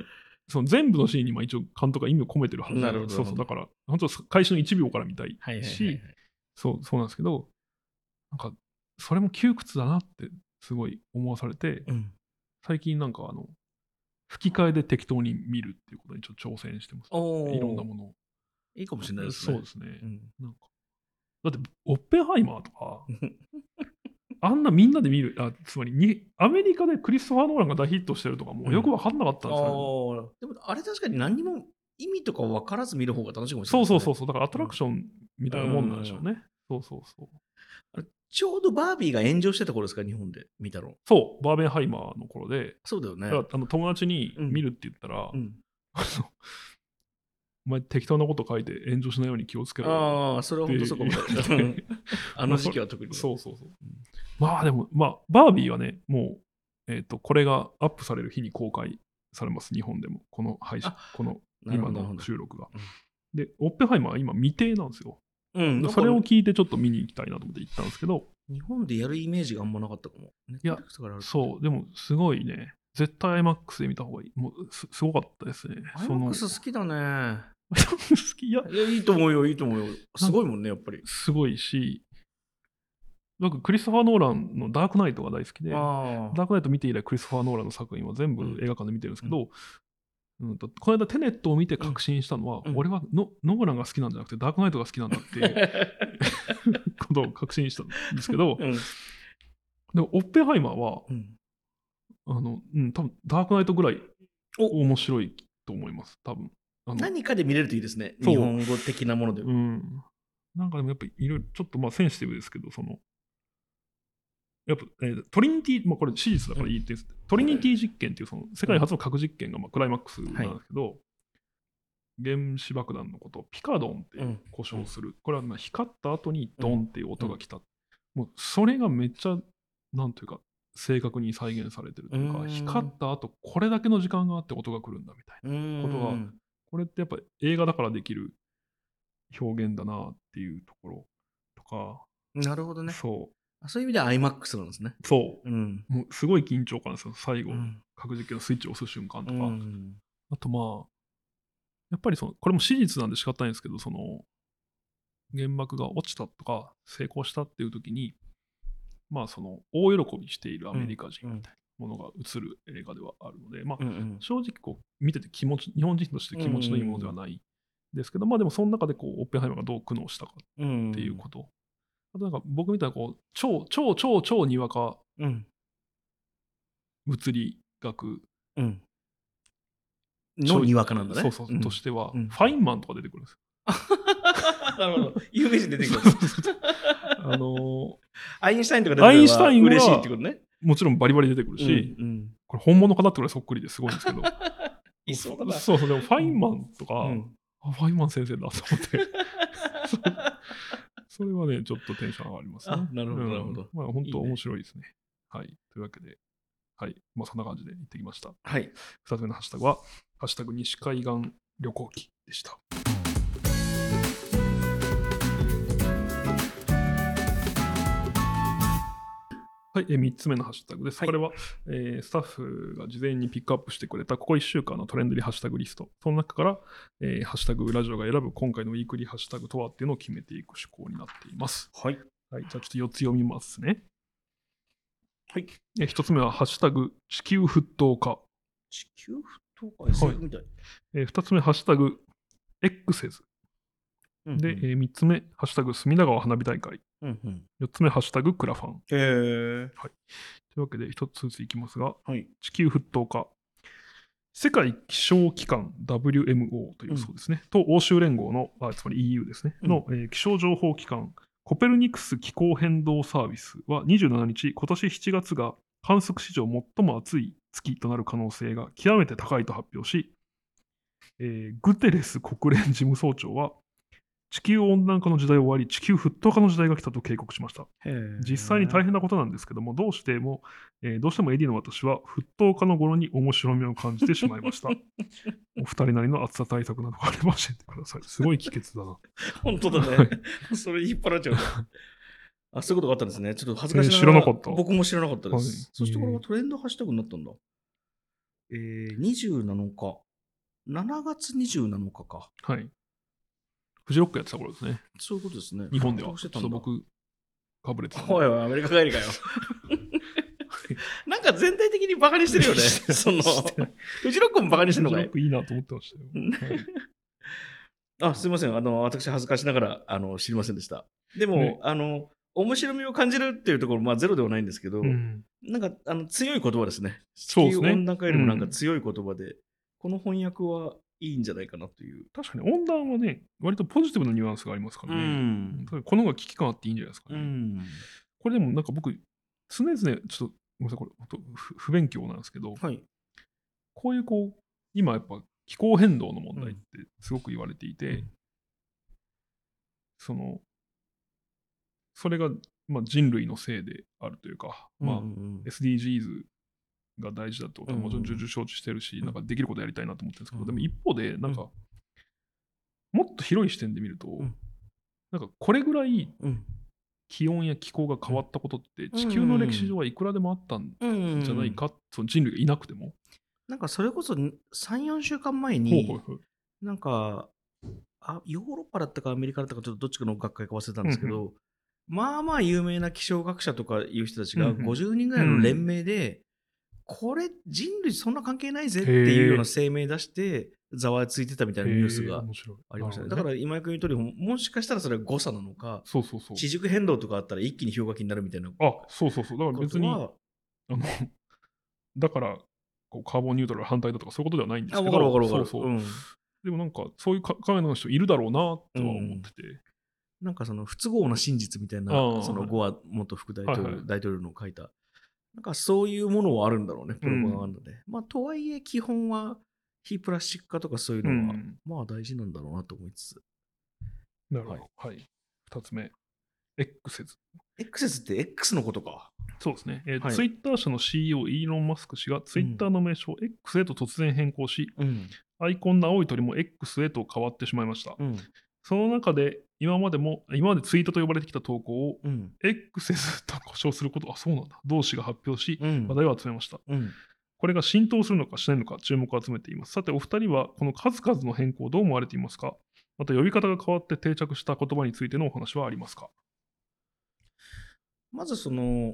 その全部のシーンにまあ一応監督が意味を込めてるはずなるほどそうそう。だから、本当開始の1秒から見たいはいはいはいはいし、そう、そうなんですけど、なんか、それも窮屈だなってすごい思わされて、うん。最近なんかあの、吹き替えで適当に見るっていうことにちょっと挑戦してます。おーいろんなものを。いいかもしれないですね。そうですね。うんなんか、だって、オッペンハイマーとか、あんなみんなで見る、あつまりに、アメリカでクリストファー・ノーランが大ヒットしてるとかもうよく分かんなかったんですよ、あー。でもあれ確かに何にも意味とか分からず見る方が楽しいかもしれそないね、うそうそうそう、だからアトラクションみたいなもんなんでしょうね。そうそうそう。ちょうどバービーが炎上してた頃ですか、日本で。見たの。そう、バーベンハイマーの頃で、そうだよね。あの友達にうん見るって言ったら、うん、お前適当なこと書いて炎上しないように気をつけろよ。ああ、それは本当そうかも。あの時期は特に。そうそうそう。まあでも、まあ、バービーはね、もう、えっ、と、これがアップされる日に公開されます、日本でも。この配信あ、この今の収録がうん。で、オッペンハイマーは今未定なんですよ。うん、それを聞いてちょっと見に行きたいなと思って行ったんですけど、日本でやるイメージがあんまなかったかも。いやそう、でもすごいね、絶対 IMAX で見た方がいい。もうすすごかったですね。IMAX 好きだね。好き？いや、いや、いいと思うよ、いいと思うよ。すごいもんね、やっぱり。すごいし、僕、クリストファー・ノーランのダークナイトが大好きで、あダークナイト見て以来、クリストファー・ノーランの作品は全部映画館で見てるんですけど、うんとこの間、テネットを見て確信したのは、うん俺はノーランが好きなんじゃなくて、ダークナイトが好きなんだっていう ことを確信したんですけど、うん。でも、オッペンハイマーは、うんあの、うん、多分ダークナイトぐらいお面白いと思います、多分何かで見れるといいですね。日本語的なもので。うん。なんかでもやっぱりいろいろ、ちょっとまあセンシティブですけど、その、やっぱ、えートリニティ、まあこれ史実だからいいって言うんですトリニティ実験っていうその世界初の核実験がまあクライマックスなんですけど、原子爆弾のことをピカドンってうん呼称する。これはまあ光った後にドンっていう音が来た。もうそれがめっちゃ、なんというか、正確に再現されてるというか、うん光った後これだけの時間があって音が来るんだみたいな。うんことはこれってやっぱ映画だからできる表現だなっていうところとか、なるほどね。そそういう意味では IMAX なんですね。う、そう、うん。もうすごい緊張感ですよ、最後、うん核実験のスイッチを押す瞬間とうか。んあとまあ、やっぱりその、これも史実なんで仕方ないんですけど、その、原爆が落ちたとか、成功したっていう時に、まあその、大喜びしているアメリカ人みたいなものが映る映画ではあるので、まあ正直こう見てて気持ち日本人として気持ちのいいものではないですけど、まあでもその中でこうオッペンハイマーがどう苦悩したかうんっていうこと、あとなんか僕みたいなこう超超超超にわかうん。物理学うん。のにわかなんだね。そうそう、んとしては、うんファインマンとか出てくるんですよ なるほど。有名人出てくる。あのアインシュタインとか出てくるアインシュタインは嬉しいってことね。ーもちろんバリバリ出てくるし、うんうんこれ本物かなってくらいそっくりですごいんですけど いそうだな。そうそうでもファインマンとか、うんあファインマン先生だと思って それはねちょっとテンション上がりますね。あなるほどうん。なるほど。まあ本当面白いですね。はい。というわけではい。まあそんな感じで行ってきました。はい。2つ目のハッシュタグは「ハッシュタグ西海岸旅行記」でしたはい、え3つ目のハッシュタグです。はいこれは、えースタッフが事前にピックアップしてくれたここ1週間のトレンドリーハッシュタグリスト。その中から、えーハッシュタグラジオが選ぶ今回のウィークリーハッシュタグとはっていうのを決めていく趣向になっています。はい。はい、じゃあちょっと4つ読みますね。はい。え1つ目はハッシュタグ地球沸騰化。地球沸騰か SF みたい。え2つ目、ハッシュタグ X ズ。うんで、え3つ目、ハッシュタグ隅田川花火大会。うんうん。4つ目、ハッシュタグクラファン。へえ。というわけで、1つずついきますが、はい。地球沸騰化。世界気象機関 WMO というそうですね、と欧州連合の、あつまり EU ですね、うんの、えー気象情報機関、コペルニクス気候変動サービスは27日、今年7月が観測史上最も暑い月となる可能性が極めて高いと発表し、えーグテレス国連事務総長は、地球温暖化の時代終わり、地球沸騰化の時代が来たと警告しました。実際に大変なことなんですけども、どうしても、えーどうしても AD の私は沸騰化の頃に面白みを感じてしまいました。お二人なりの暑さ対策などがあれば教えてください。すごい帰結だな。本当だはね。それ引っ張られちゃう。あ、そういうことがあったんですね。ちょっと恥ずかしなえー知らなかった僕も知らなかったです。はいそしてこれがトレンドハッシュタグになったんだ。えー、27日。7月27日か。はい。フジロックやってた頃ですね。そういうことですね。日本では。ちょっと僕、かぶれてたんで。おいおい、アメリカ帰りかよ。なんか全体的にバカにしてるよね。その、フジロックもバカにしてるのかい？フジロックいいなと思ってましたよ。はいあ、すみません。あの、私恥ずかしながら、あの、知りませんでした。でも、ねあの、面白みを感じるっていうところ、まあゼロではないんですけど、うんなんか、あの、強い言葉ですね。そうですね温暖化よりもなんかうん強い言葉で、この翻訳はいいんじゃないかなという。確かに温暖はね、割とポジティブなニュアンスがありますからね。んただこの方が危機感あっていいんじゃないですかね。うん。これでもなんか僕、常々、ちょっと、ごめんなさい、これ、不不勉強なんですけど、はい。こういうこう、今やっぱ気候変動の問題ってすごく言われていて、うんその、それが、まあ、人類のせいであるというか、まあ、うんうん SDGs が大事だってことはもちろんうんうん重々承知してるし、うん。なんかできることやりたいなと思ってるんですけど、うん。でも一方で、なんか、もっと広い視点で見ると、ん。なんかこれぐらいうん。気温や気候が変わったことって、地球の歴史上はいくらでもあったんうん。じゃないか、その人類がいなくても。なんかそれこそ3、4週間前ほうにほう、ほうなんかあ、ヨーロッパだったかアメリカだったか、ちょっとどっちかの学会か忘れたんですけど、まあまあ有名な気象学者とかいう人たちがうんうん50人ぐらいの連名で、これ人類そんな関係ないぜっていうような声明出して、ざわついてたみたいなニュースがありましたね。だから今井君言う通り、もしかしたらそれは誤差なのか、そうそうそう。地軸変動とかあったら一気に氷河期になるみたいなこあ、そうそうそう。だから別に、あの、だから、こうカーボンニュートラル反対だとかそういうことではないんですあ、けど、わかるわかるわかる。そうそう。うんでもなんか、そういうか考えの人いるだろうなとは思ってて。なんかその不都合な真実みたいなあ、あそのゴア元副大統領,、大統領の書いた、なんかそういうものはあるんだろうね、プロパガンダで。まあ、とはいえ、基本は非プラスチック化とかそういううのは、ん。まあ大事なんだろうなと思いつつ。なるほど。はい。二つ目。X 説。X って X のことか。そうですね。えーはいツイッター社の CEO イーロン・マスク氏がツイッターの名称を X へと突然変更し、うん。アイコンの青い鳥も X へと変わってしまいました。うん。その中で、今までも、今までツイートと呼ばれてきた投稿をうん。X と呼称すること、あ、そうなんだ。同志が発表し、うん話題を集めました。うん。これが浸透するのかしないのか注目を集めています。さて、お二人はこの数々の変更をどう思われていますか？また呼び方が変わって定着した言葉についてのお話はありますか？まずその、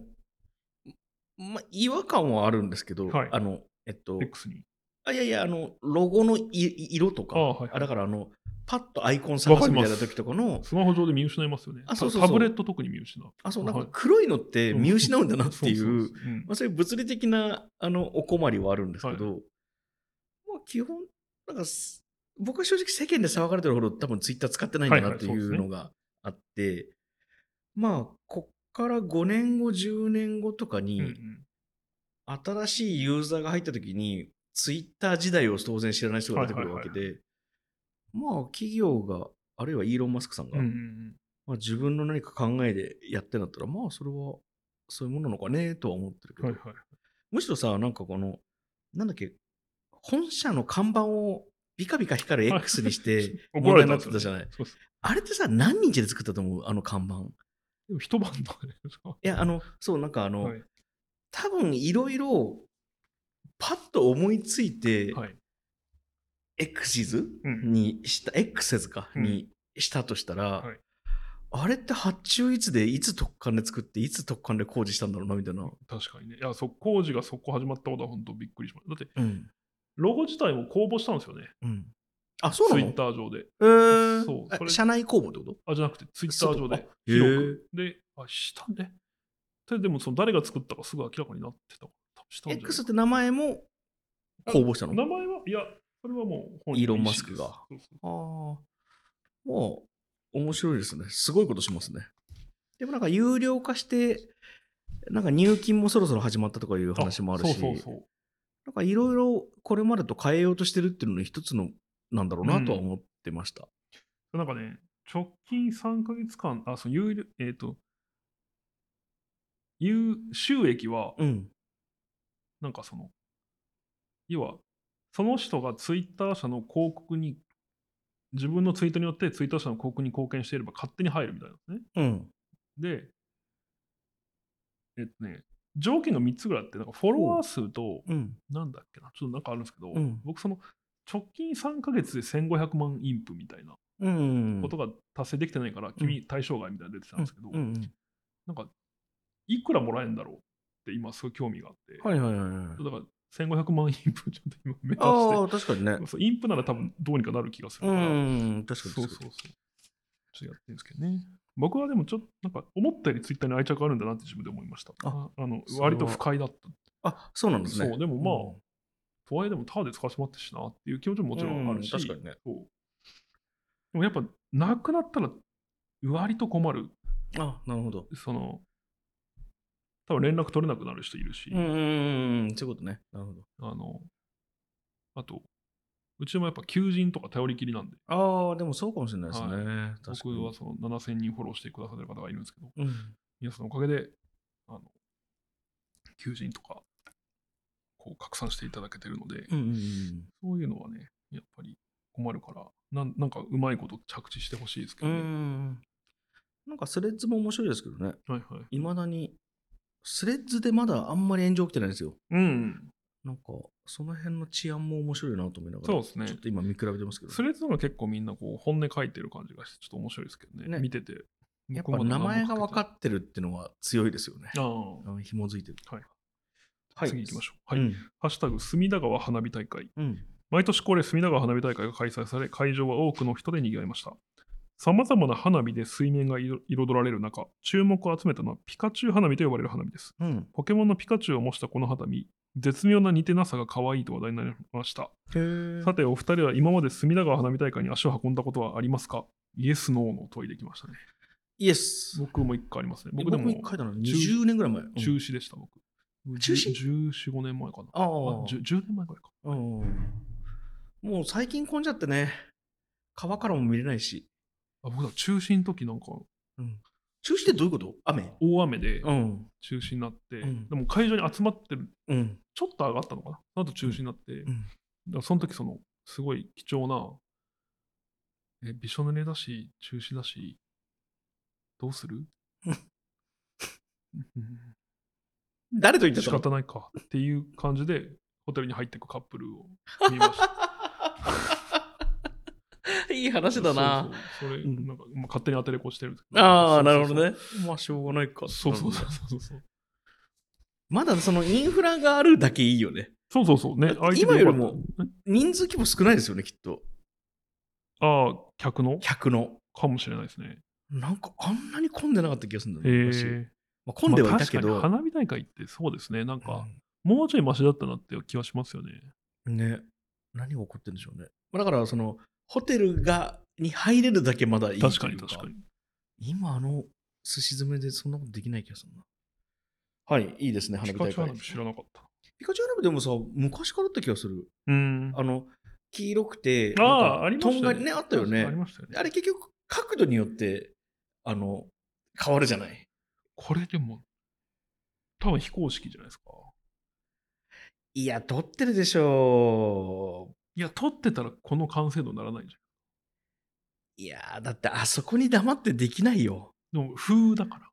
まあ、違和感はあるんですけど、はいあの、えっと、?X に。あいやいや、あの、ロゴのい色とか、あはいはい。だからあの、パッとアイコン探すみたいな時とかの、スマホ上で見失いますよね。あそうそうそう。タブレット特に見失う。あ、そう、なんはい。か黒いのって見失うんだなっていう、そうん。まあ、そういう物理的なあのお困りはあるんですけど、まあ、基本、なんかす、僕は正直世間で騒がれてるほど多分ツイッター使ってないんだなっていうのがあって、まあ、こっから5年後、10年後とかに、うんうん。新しいユーザーが入った時に、ツイッター時代を当然知らない人が出てくるわけで、まあ、企業が、あるいはイーロン・マスクさんが、うんうんまあ、自分の何か考えでやってんだったら、まあ、それは、そういうものなのかね、とは思ってるけど、うんはいはい。むしろさ、なんかこの、なんだっけ、本社の看板をビカビカ光る X にして 怒問題になってたじゃない。あれってさ、何日で作ったと思う？あの看板。でも一晩とかでしょいや、あの、そう、なんかあの、はい。多分いろいろ、パッと思いついて、はい。うんにした、うんにしたとしたら、はいあれって発注いつで、いつ特艦で作って、いつ特艦で工事したんだろうな、みたいな。確かにね。いや、そ工事がそこ始まったことは本当びっくりしました。だって、うん。ロゴ自体も公募したんですよね。うん。あ、そうなの？ツイッター上で。えー、そう社内公募ってこと？あ、じゃなくて、ツイッター上で広へく。で、あ、したね。で、でも、その誰が作ったかすぐ明らかになってたしたんじゃない？X って名前も公募したの？名前は、いや、それはもう本イーロンマスクがです。そうそうああ。もう、面白いですね。すごいことしますね。でもなんか有料化して、なんか入金もそろそろ始まったとかいう話もあるし、そうそうそう。なんかいろいろこれまでと変えようとしてるっていうのの一つのなんだろうなとは思ってました。なんかね、直近3ヶ月間、あ、その有料、えっ、と、有収益は、うん。なんかその、要は、その人がツイッター社の広告に、自分のツイートによってツイッター社の広告に貢献していれば勝手に入るみたいなんですね。うん。で、えっとね、条件が3つぐらいあって、なんかフォロワー数と、うん。なんだっけな、ちょっとなんかあるんですけど、うん僕その、直近3ヶ月で1500万インプみたいなうん。ことが達成できてないから、君対象外みたいなの出てたんですけど、なんか、いくらもらえるんだろうって今すごい興味があって、はいはいはいはい。だから1500万インプちょっと今目指ああ、し確かにねて、。そうインプなら多分どうにかなる気がするうから、ん、確かにそう。そうそう。ちょっとやってるんですけどね。僕はでもちょっとなんか思ったよりツイッターに愛着あるんだなって自分で思いました。ああの割と不快だった。あ、そうなんですね。そう、でもまあ、とはいえでもタダで使わせてもらってるしなっていう気持ちももちろんあるし、うん確かにねそうでもやっぱなくなったら割と困る。うん。あ、なるほど。その、多分連絡取れなくなる人いるし、うんうんそういうことね。なるほど。あの、あと、うちもやっぱ求人とか頼りきりなんで、ああ、でもそうかもしれないですね。確かに。僕はその7000人フォローしてくださってる方がいるんですけど、うん。皆さんのおかげで、あの、求人とか、こう拡散していただけてるので、うんうんうん。そういうのはね、やっぱり困るから、なんなんかうまいこと着地してほしいですけうどね。ん。なんかスレッズも面白いですけどね。はいはい。いまだに、スレッズでまだあんまり炎上起きてないんですよ。うん。なんか、その辺の治安も面白いなと思いながら、そうですねちょっと今見比べてますけど、スレッズの結構みんなこう本音書いてる感じがして、ちょっと面白いですけどね。ね見てて。やっぱ名前が分かっってるっていうのは強いですよね。ああ。紐づいてる。はい。はい次行きましょう。はい。うん。ハッシュタグ、隅田川花火大会。うん。毎年恒例隅田川花火大会が開催され、会場は多くの人で賑わいました。さまざまな花火で水面が彩彩られる中、注目を集めたのはピカチュウ花火と呼ばれる花火です。うん。ポケモンのピカチュウを模したこの花火、絶妙な似てなさが可愛いと話題になりました。さて、お二人は今まで隅田川花火大会に足を運んだことはありますか？イエス・ノーの問いできましたね。イエス。僕も一回ありますね。僕僕でもも書いたの20年ぐらい前。うん中止でした、僕。中止 ?14、5年前かな。ああ。あ 10, 10年前ぐらいか。うんもう最近混んじゃってね、川からも見れないし。あ僕は中止の時なんか。中止ってどういうこと？雨？大雨でうん。中止になって、うん。でも会場に集まってる、うん。ちょっと上がったのかな？その後中止になって、ん。だからその時その、すごい貴重な、え、びしょ濡れだし、中止だし、どうする？うん仕誰と言ってたの？方ないか。っていう感じで、ホテルに入っていくカップルを見ました。いい話だな。そうそうそれ、うんなんか、まあ、勝手に当てれこしてるああ、なるほどね。まあ、しょうがないか。そうそうそうそうそう。まだそのインフラがあるだけいいよね。そうそうそうね。今よりも人数規模少ないですよね、きっと。ああ、客の？客の。かもしれないですね。なんかあんなに混んでなかった気がするんだへよね。まあ、混んではいたけまあど。確かに花火大会ってそうですね。なんか、うもうちょいマシだったなって気はしますよね。んね。何が起こってるんでしょうね。まあだから、その、ホテルが、に入れるだけまだいい確かに確かに。今、あの、寿司詰めでそんなことできない気がするな。はい、いいですね、花火大会ピカチュウ花。火知らなかった。ピカチュウ花火でもさ、昔からあった気がする。うん。あの、黄色くて、あなんかあ、ありましたとんがりね、あったよねあり。ましたよね。あれ結局、角度によって、あの、変わるじゃない。これでも、多分非公式じゃないですか。いや、撮ってるでしょいや、撮ってたらこの完成度にならないんじう。いや、だってあそこに黙ってできないよ。ゃん。でも、風だから。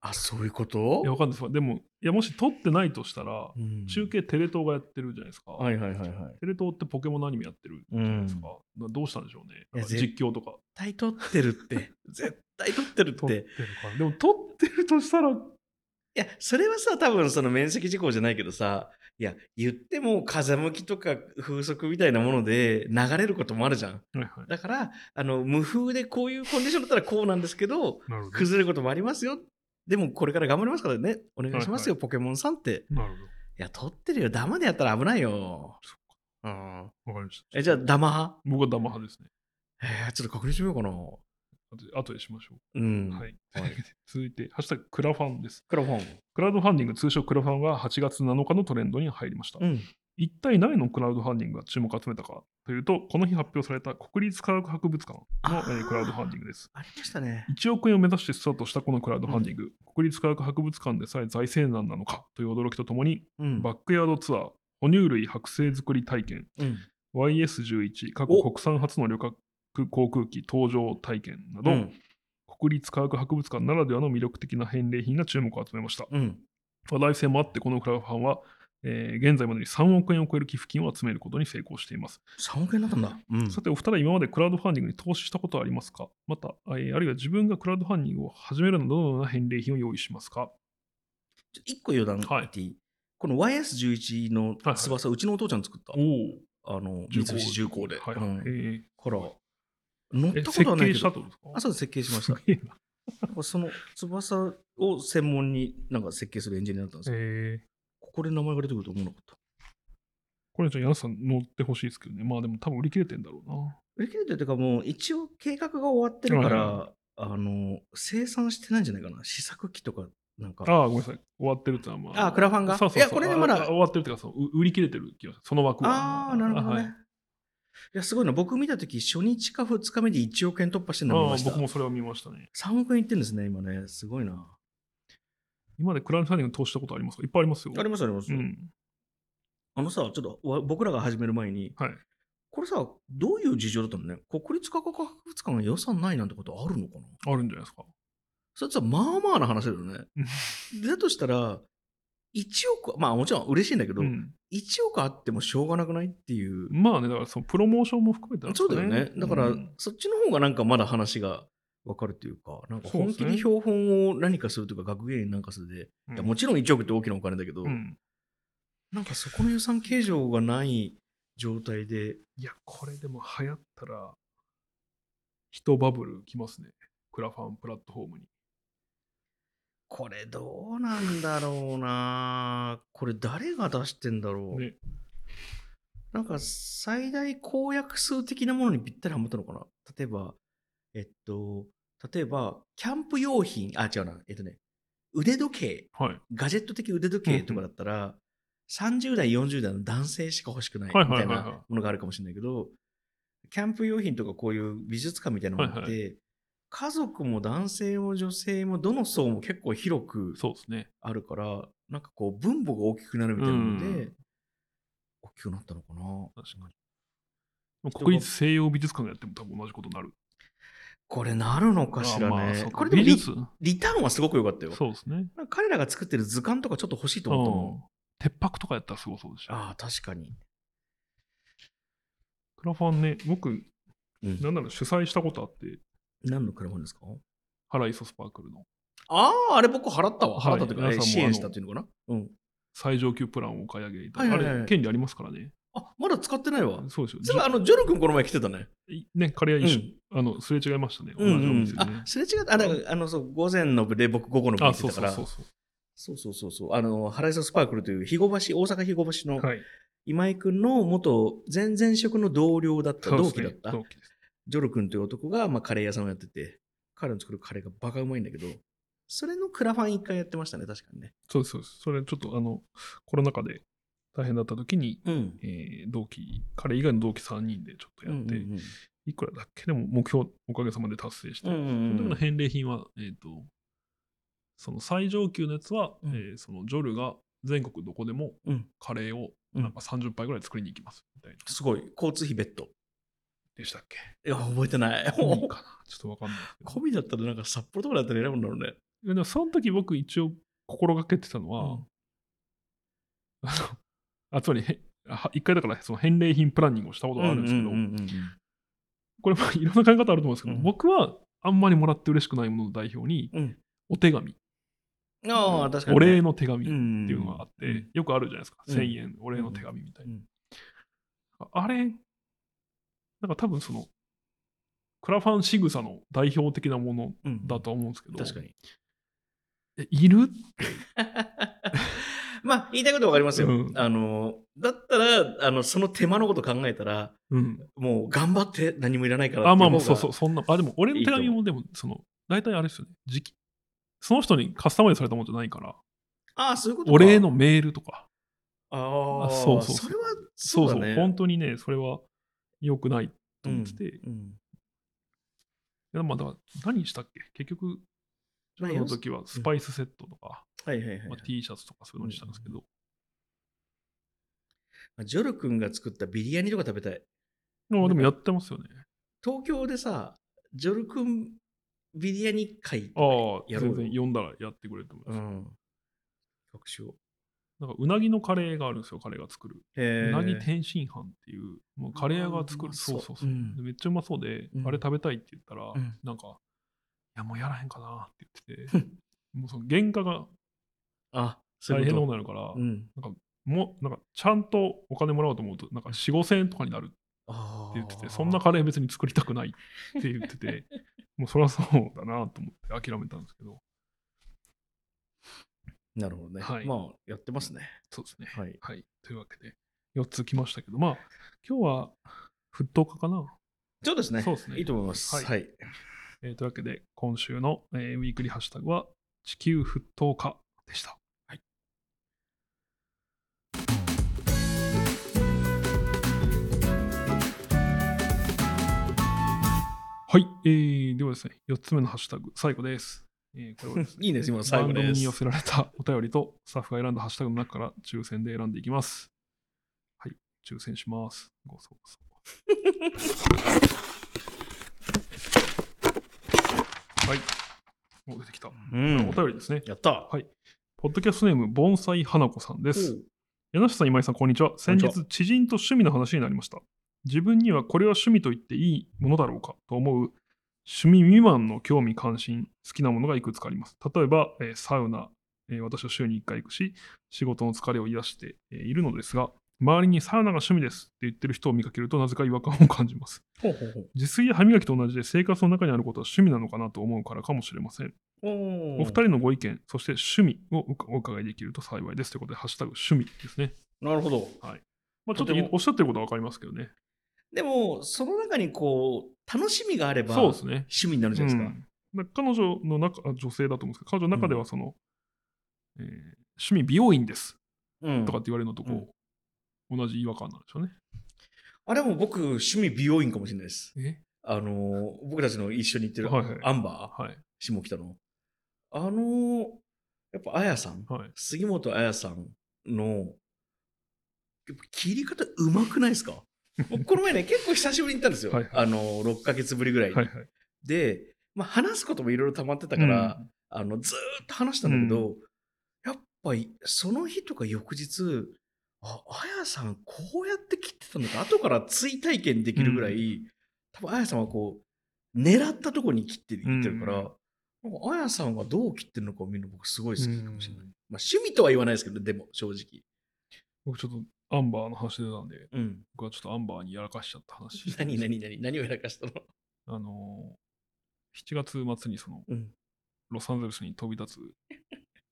あ、そういうこと？いや、わかんないですわ。でも、いや、もし撮ってないとしたら、うん中継テレ東がやってるじゃないですか。はいはいはいはい。テレ東ってポケモンのアニメやってるじゃないですか。などうしたんでしょうね。なんかいやぜ実況とか。絶対撮ってるって。絶対撮ってるっ。撮っててるから。でも、撮ってるとしたら、いや、それはさ、多分その面積事項じゃないけどさ、いや、言っても風向きとか風速みたいなもので流れることもあるじゃん。はいはい。だから、あの、無風でこういうコンディションだったらこうなんですけど、ど。崩れることもありますよ。でもこれから頑張りますからね。お願いしますよ、はいポケモンさんって。いなるほや、撮ってるよ。ダマでやったら危ないよ。そうん。ど。わかりました。え、じゃあ、ダマ派？僕はダマ派ですね。えー、ちょっと確認してみようかな。後でしましょうん。う。はい。はい 続いて、ハッシュタグクラファンです。クラファン。クラウドファンディング、通称クラファンが8月7日のトレンドに入りました。うん。一体何のクラウドファンディングが注目を集めたかというと、この日発表された国立科学博物館の、クラウドファンディングです。ありましたね。1億円を目指してスタートしたこのクラウドファンディング、国立科学博物館でさえ財政難なのかという驚きとともに、うん。バックヤードツアー、哺乳類剥製作り体験、うん。YS11、過去お国産初の旅客航空機搭乗体験など、うん。国立科学博物館ならではの魅力的な返礼品が注目を集めました。うん。話題性もあって、このクラウドファンは、えー現在までに3億円を超える寄付金を集めることに成功しています。3億円だったんだ。うん。さて、お二人は今までクラウドファンディングに投資したことはありますか？また、えーあるいは自分がクラウドファンディングを始めるのはどのような返礼品を用意しますか？ちょ一個余談はい言っていい、この YS11 のはい翼、うちのお父ちゃん作った。おあの、三菱重工で。はいはい。うんえから、乗ったこ設計とはないけど、したってことですか？あ、そうです設計しました。その翼を専門になんか設計するエンジニアだったんですよ。えーここで名前が出てくると思わなかった。これじゃあ、ヤンさん乗ってほしいですけどね。まあでも多分売り切れてんだろうな。売り切れてるというかもう一応計画が終わってるから、はあの、生産してないんじゃないかな。試作機とか、なんか。ああ、ごめんなさい。終わってるってのはまあ。あクラファンが？そうそうそういやこれでまだああ終わってるっていうかそう、う売り切れてる気がする。その枠は。ああ、なるほどね。はいい、や、すごいな。僕見たとき、初日か2日目で1億円突破してるの見ました。僕もそれを見ましたね。3億円いってるんですね、今ね。すごいな。今までクラウドファンディング投資したことありますか？いっぱいありますよ。ありますあります。うん。あのさ、ちょっとわ僕らが始める前に、はい。これさ、どういう事情だったのね？国立科学博物館が予算ないなんてことあるのかな？あるんじゃないですか。それさ、まあまあな話だよね。だとしたら、1億、まあもちろん嬉しいんだけど、うん、1億あってもしょうがなくないっていう。まあね、だからそのプロモーションも含めてなんですそうかだよね。だから、うんそっちの方がなんかまだ話がわかるっていうか、なんか本気で標本を何かするとか、学芸員なんかするで、いやもちろん1億って大きなお金だけど、うん。なんかそこの予算形状がない状態で、いや、これでも流行ったら、一バブルきますね。クラファンプラットフォームに。これどうなんだろうな。これ誰が出してんだろう、ね。なんか最大公約数的なものにぴったりはまったのかな。例えば、えっと、例えば、キャンプ用品、あ、違うな、えっとね、腕時計、はい。ガジェット的腕時計とかだったら、30代、40代の男性しか欲しくないみはいたいはいはいはい。なものがあるかもしれないけど、キャンプ用品とかこういう美術館みたいなものって、はい家族も男性も女性もどの層も結構広くそうですね。あるから、なんかこう分母が大きくなるみたいなので、うん大きくなったのかな。確かに。国立西洋美術館がやっても多分同じことになる。これなるのかしらあまあこれでもリリターンはすごく良かったよ。そうですね。彼らが作ってる図鑑とかちょっと欲しいと思ったもん。うん鉄箔とかやったらすごそうでしょ。ああ、確かに。クラファンね、僕、うんなんなら主催したことあって、何のクラファンですか？ハライソスパークルのああ、あれ僕払ったわ。はい払ったというか、皆さんも支援したっていうのかな？うん。最上級プランをお買い上げいたはいはいはいあれ、権利ありますからね。あ、まだ使ってないわ。そうですよ。そういえばあの、ジョル君この前来てたね。じね、彼は一緒、うんあの、すれ違いましたね。同じおうんうん店でねあ、。すれ違った。あ、だから、あの、そう、午前の部で僕午後の部あ、行ってたから。そうそうそうそそうそうそうそう。あの、ハライソスパークルという、肥後橋、大阪肥後橋のう。はい。今井君の元、前々職の同僚だった、同期だった、同期です。ジョル君という男が、まあ、カレー屋さんをやってて、彼の作るカレーがバカうまいんだけど、それのクラファン一回やってましたね、確かにね。そうです、そうです。それちょっとあの、コロナ禍で大変だった時に、うん。えー同期、彼以外の同期3人でちょっとやって、うんうんいくらだっけ？でも目標おかげさまで達成して、うんうんうんその時の返礼品は、えっ、と、その最上級のやつは、うんえーそのジョルが全国どこでもうんカレーをうんなんか30杯ぐらい作りに行きますみたいな。すごい。交通費別途。でしたっけ？いや、覚えてない。込みかな？ちょっとわかんないですけど。込みだったらなんか札幌とかだったら選ぶんだろうね。でもその時僕一応心がけてたのは、うん。あの あつまり一回だからその返礼品プランニングをしたことがあるんですけど、これまあいろんな考え方あると思うんですけど、うん。僕はあんまりもらって嬉しくないものの代表にうん。お手紙、ああ、確かに、おね。礼の手紙っっていうのがあって、よくあるじゃないですか、うん。1000円お礼の手紙みたいな。うん。あれ、なんか多分その、クラファン仕草の代表的なものうんだと思うんですけど、確かに。えいる？まあ、言いたいことわかりますよ。うんあの、だったら、あの、その手間のこと考えたら、うん。もう頑張って何もいらないからあ、まあまあ、そうそう、そんな。あ、でも俺の手紙もでも、その、大体あれですよね、時期。その人にカスタマイズされたものじゃないから、ああ、そういうことかお礼のメールとか、ああ、そうそうそうれはそうそうそう。本当にね、それは良くないと思ってて、いうんやまあだから何したっけ？結局、ジョーの時はスパイスセットとか。T シャツとかそういうのにしたんですけど、ジョル君が作ったビリヤニとか食べたい。まあでもやってますよね。東京でさ、ジョル君ビリヤニ会ああ、やろうよ全然読んだらやってくれると思います。うん。学習を。なんかうなぎのカレーがあるんですよ、彼が作る。へうなぎ天津飯っていう、もうカレー屋が作る。そうそうそう、うんでめっちゃうまそうで、うんあれ食べたいって言ったら、うんなんか、いやもうやらへんかなって言ってて、もうその原価が大変なうこことになるから、と。うん。もうなんかちゃんとお金もらおうと思うと、なんか4、5千円とかになるってあ言ってて、そんなカレー別に作りたくないって言ってて、もうそりゃそうだなと思って諦めたんですけど、なるほどね。はいまあ、やってますね。そうですね。はい。はい。というわけで、4つ来ましたけど、まあ、今日は沸騰化かな？そうですね。そうですねいいと思います。はいはい。えーというわけで、今週の、えーウィークリーハッシュタグは、地球沸騰化でした。はい。はい。えー、ではですね、4つ目のハッシュタグ、最後です。えーこれはですね いいです、今の最後です番組に寄。せられたお便りと、スタッフが選んだハッシュタグの中から抽選で選んでいきます。はい。抽選します。ごそうごそう。はい。お出てきた。うんお便りですね。やった。ポッドキャストネーム、盆栽花子さんです。柳下さん、今井さん。こんにちは先日、知人と趣味の話になりました。自分にはこれは趣味と言っていいものだろうかと思う趣味未満の興味関心、好きなものがいくつかあります。例えば、えーサウナ、えー私は週に1回行くし、仕事の疲れを癒して、えーいるのですが、周りにサウナが趣味ですって言ってる人を見かけるとなぜか違和感を感じます。ほうほうほう自炊や歯磨きと同じで生活の中にあることは趣味なのかなと思うからかもしれません。おお二人のご意見、そして趣味をおお伺いできると幸いです。ということで、ハッシュタグ趣味ですね。なるほど。まあ、ちょっとおっしゃってることは分かりますけどね。でも、その中にこう、楽しみがあれば、そうですね。趣味になるじゃないですか。うんだ彼女の中、あ女性だと思うんですけど、彼女の中ではその、えー趣味美容院ですうんとかって言われるのとこう、同じ違和感なんでしょうね。あれも僕、趣味美容院かもしれないです。え？あのー僕たちの一緒に行ってるはいはいアンバー、はい。下北の。あのーやっぱあやさん、はい。杉本彩さんの、やっぱ切り方うまくないですか？僕この前ね、結構久しぶりに行ったんですよ。はいはいあのー、6ヶ月ぶりぐらいに。はいはい。で、まあ、話すこともいろいろ溜まってたから、うんあのずーっと話したんだけど、やっぱりその日とか翌日、あ、あやさんこうやって切ってたのか、後から追体験できるぐらい、多分あやさんはこう、狙ったとこに切っていってるから、うんなんかあやさんがどう切ってるのかを見るの僕すごい好きかもしれない。うんまあ趣味とは言わないですけど、でも正直。僕ちょっとアンバーの話出たんで、うん。僕はちょっとアンバーにやらかしちゃった話何何何何をやらかしたの？あのー、7月末にそのうん。ロサンゼルスに飛び立つ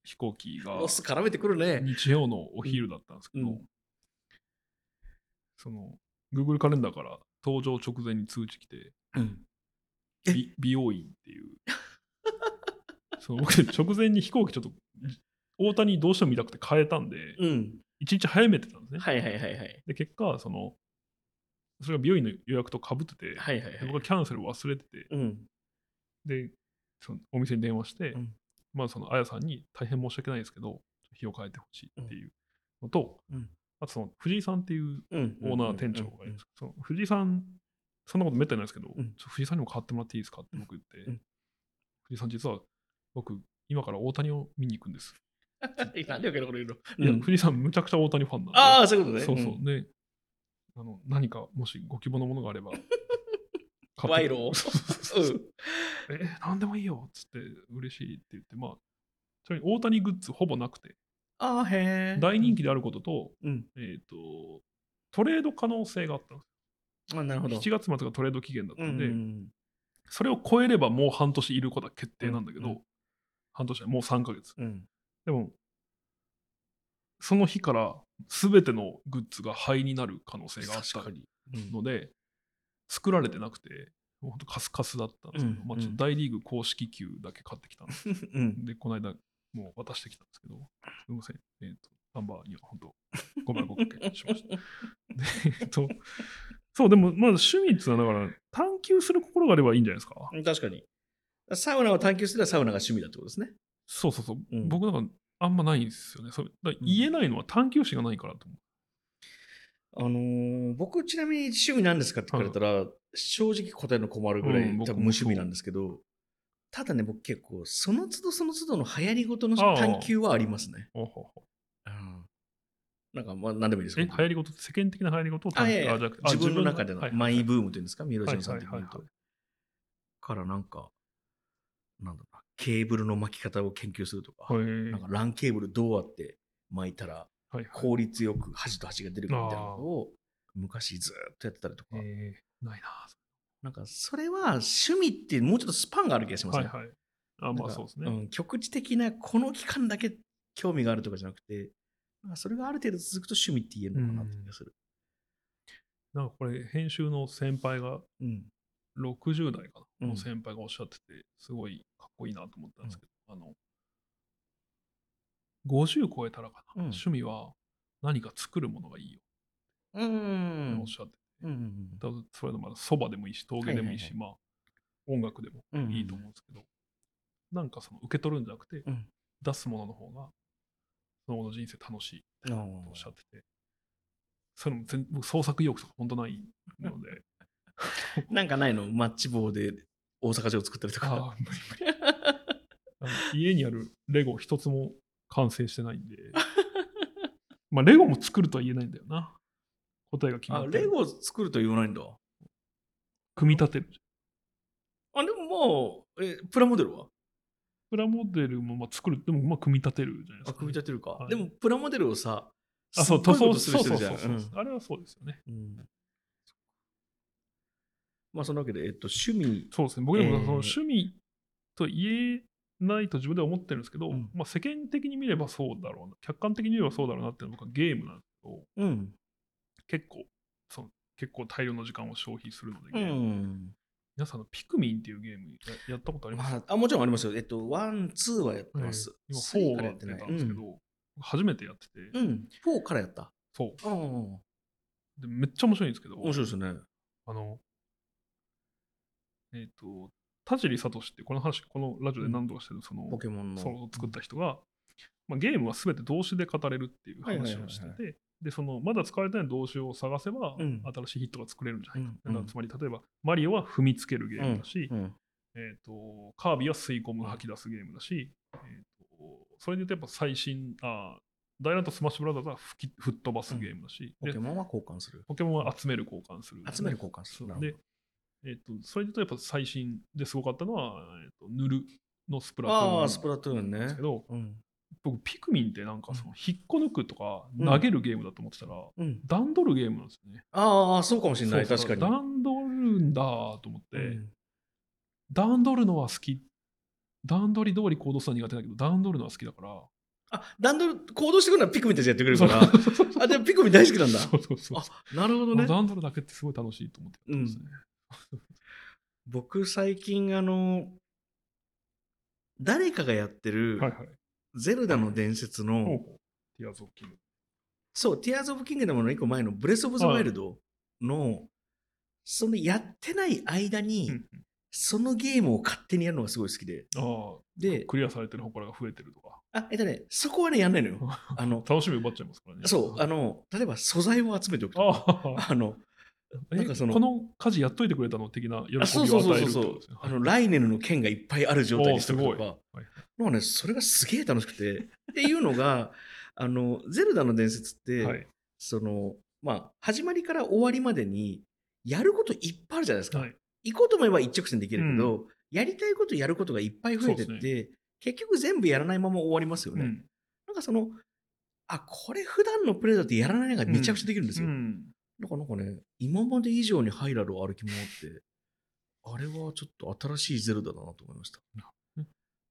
飛行機が ロス絡めてくるね。日曜のお昼だったんですけど、うんその Google カレンダーから搭乗直前に通知来て、うん。え？美美容院っていう。そう僕直前に飛行機ちょっと大谷どうしても見たくて変えたんで、うん。一日早めてたんですね。はいはいはいはい。で、結果、その、それが美容院の予約とかぶってて、はいはいはい。で僕はキャンセル忘れてて、うん。で、そのお店に電話して、うんまあ、その、あやさんに大変申し訳ないですけど、日を変えてほしいっていうのと、うんあとその、藤井さんっていううん。オーナー店長がいるんですけど、その藤井さん、そんなことめったにないですけど、藤井さんにも変わってもらっていいですかって僕言って、うん藤井さん実は僕、今から大谷を見に行くんです。なんで余計なこと言うのいや、うん藤井さんむちゃくちゃ大谷ファンなんで。ああ、そういうことね。そうそう。んで、あの何かもしご希望のものがあれば。賄賂をそうそうそううんえ、なんでもいいよっつって嬉しいって言って、まあ、ちなみに大谷グッズほぼなくて、ああ、へえ。大人気であることと、うん。えっ、と、トレード可能性があったんですあなるほど。7月末がトレード期限だったうんんで、うんそれを超えればもう半年いることは決定なんだけど、うんうん半年はもう3ヶ月。うん。でも、その日から全てのグッズが灰になる可能性があった確かに。うんので、作られてなくて、もうほんとカスカスだったんですけど、うんまあ、ちょっと大リーグ公式球だけ買ってきたんです。うん。で、この間、もう渡してきたんですけど、すみません。えっ、と、アンバーには本当、ご迷惑かけしました。でえっと、そう、でも、まず趣味っていうのは、だから、探求する心があればいいんじゃないですか？確かに。サウナを探求すればサウナが趣味だってことですね。そうそうそう。うん僕なんか、あんまないんですよね。それ言えないのは探求心がないからと思う。あのー僕ちなみに趣味なんですかって聞かれたら、正直答えの困るぐらい、多分無趣味なんですけど、ただね、僕結構、その都度その都度の流行りごとの探求はありますね。なんか、まあ、何でもいいですえ、よ。流行り事って世間的な流行り事を探求あじゃ自分の中でのはいマイブームというんですか、ミロジンさんはいはいはい的に言うと。からなんか、なんだろうな、ケーブルの巻き方を研究するとか、はいなんかランケーブルどうやって巻いたら効率よく端と端が出るかみたいなのを昔ずーっとやってたりとか、えーないななんかそれは趣味ってもうちょっとスパンがある気がしますね。はいはい。あ、まあそうですね。ん局地的なこの期間だけ興味があるとかじゃなくて、なんかそれがある程度続くと趣味って言えるのかなって気がする。なんかこれ、編集の先輩がうん。60代かな、うん。の先輩がおっしゃってて、すごいかっこいいなと思ったんですけど、あの、50超えたらかな、うん。趣味は何か作るものがいいようん。おっしゃって、うんうん多分それのまだそばでもいいし、陶芸でもいいし、はいまあ、音楽でもうんいいと思うんですけど、なんかその受け取るんじゃなくて、うん。出すものの方が、その後の人生楽しいっておっしゃってて、それも全僕創作意欲とか本当ないので、なんかないの？マッチ棒で大阪城作ったりとか。無理無理家にあるレゴ一つも完成してないんで、まあレゴも作るとは言えないんだよな。答えが決まあ、ってるレゴ作ると言わないんだ。組み立てる。あ、でももう、え、プラモデルは？プラモデルもまあ作る、でもまあ組み立てるじゃないですあ、か、組み立てるか。はいでも、プラモデルをさ、あ、そう、すっごいそうことするそう人いるじゃんそうそうそう、あれはそうですよね。うんうんまあ、そのわけで、えっと、趣味、そうですね。僕でもえーその趣味と言えないと自分では思ってるんですけど、うんまあ世間的に見ればそうだろうな、客観的に見ればそうだろうなっていうのは僕はゲームなんですけど、うん。結構、その結構大量の時間を消費するので、うゲームん。皆さんのピクミンっていうゲームややったことあります？まあ、あもちろんありますよ。えっと、ワン、ツーはやってます。今スリ4がからやってたんですけど、初めてやってて、うん。うん。4からやった。そううん。で。めっちゃ面白いんですけど、面白いですね。あの、えっ、と、田尻聡って、この話、このラジオで何度かしてる、その、ポケモンの。その作った人が、まあ、ゲームは全て動詞で語れるっていう話をしてて、で、その、まだ使われてない動詞を探せば、うん新しいヒットが作れるんじゃないか。うんだからつまり、例えば、マリオは踏みつけるゲームだし、うん。えっ、と、カービィは吸い込む、吐き出すゲームだし、えっ、と、それで言うとやっぱ最新、あ大乱闘スマッシュブラザーズは吹き吹っ飛ばすゲームだし、でポケモンは交換する。ポケモンは集める交換する、集める交換する。なるで、えっ、と、それで言うとやっぱ最新ですごかったのは、えっ、と、塗るのスプラトゥーンスプラトゥーンねですけ。ど、うん。僕、ピクミンってなんかその、引っこ抜くとかうん投げるゲームだと思ってたら、うん。段取るゲームなんですよね。ああ、そうかもしれない。確かに。段取るんだと思って、うん段取るのは好き。段取り通り行動するのは苦手だけど、段取るのは好きだから。あ、段取る、行動してくるのはピクミンたちやってくれるから。あ、でもピクミン大好きなんだ。そうそうそう。あ、なるほどね。段取るだけってすごい楽しいと思ってやってますね。僕最近あの、誰かがやってるはいはい。ゼルダの伝説の、ティアーズ・オブ・キング。そう、ティアーズ・オブ・キングダムの一個前のブレス・オブ・ザ・ワイルドの、そのやってない間に、うんそのゲームを勝手にやるのがすごい好きで。ああ、で、クリアされてる祠が増えてるとか。あ、えっとね、そこはね、やんないのよ。あの、楽しみ奪っちゃいますからね。そう、あの、例えば素材を集めておくとか、あの、えなんかそのこの家事やっといてくれたの的な喜びをあそうそう与えそうそうそう。あの、ライネルの剣がいっぱいある状態にしとくとか、おーすごいはいね、それがすげえ楽しくて、っていうのが、あの、ゼルダの伝説って、はい。その、まあ、始まりから終わりまでに、やることいっぱいあるじゃないですか。はい。行こうと思えば一直線できるけど、やりたいことやることがいっぱい増えてって、結局全部やらないまま終わりますよね。うん。なんかその、あ、これ普段のプレイだってやらないのがめちゃくちゃできるんですよ。うんなんかなんかね、今まで以上にハイラルを歩き回って、あれはちょっと新しいゼルダだなと思いましたうん？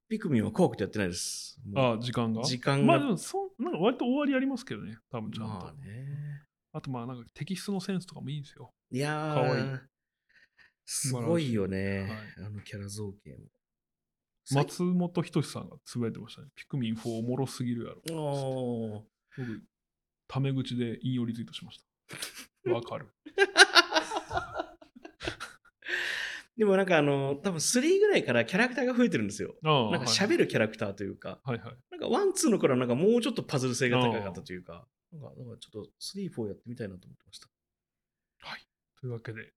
ピクミンは怖くてやってないです。ああ、時間が？時間が。まあでもそう、なんか割と終わりありますけどね、多分ちゃんと。まあね。あとまあなんかテキストのセンスとかもいいんですよ。いやかわいいー、すごいよね、はあのキャラ造形も。松本人志さんがつぶやいてましたね。ピクミン4おもろすぎるやろ。僕、タメ口で引用リツイートしました。わかる。でもなんかあの、多分3ぐらいからキャラクターが増えてるんですよ。ああなんか喋るキャラクターというか、はいはい。なんか one、two の頃はなんかもうちょっとパズル性が高かったというか、なんかなんかちょっと3、4やってみたいなと思ってました。というわけで、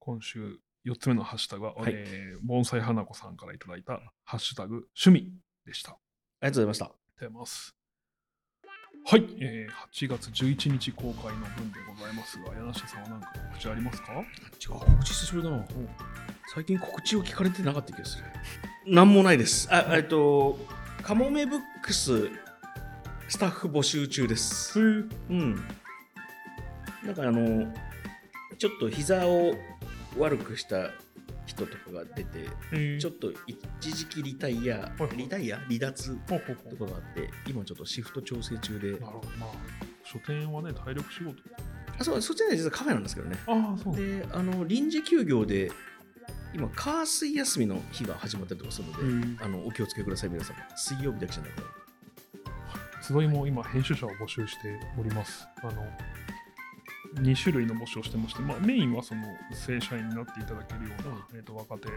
今週4つ目のハッシュタグは、はいえー盆栽花子さんからいただいたハッシュタグ趣味でした。ありありがとうございました。がとうございます。はい、えー8月11日公開の分でございますが、柳下さんは何か告知ありますか？違う、告知久しぶりだな。最近告知を聞かれてなかった気がする。なんもないです。あ、えっと、カモメブックススタッフ募集中です。うん。なんかあの、ちょっと膝を悪くした人とかが出て、えーちょっと一時期リタイアリタイア？離脱？とかがあって、今ちょっとシフト調整中でなる、ほど。まあ、書店はね、体力仕事。あそうそっちは実はカフェなんですけどね。ああ、そうで、あの臨時休業で、今、火水休みの日が始まったりとかするので、えーあのお気をつけください、皆様。水曜日だけじゃなくて。集いも今編集者を募集しております。あの2種類の募集をしてまして、まあ、メインはその正社員になっていただけるような、えー、と若手の、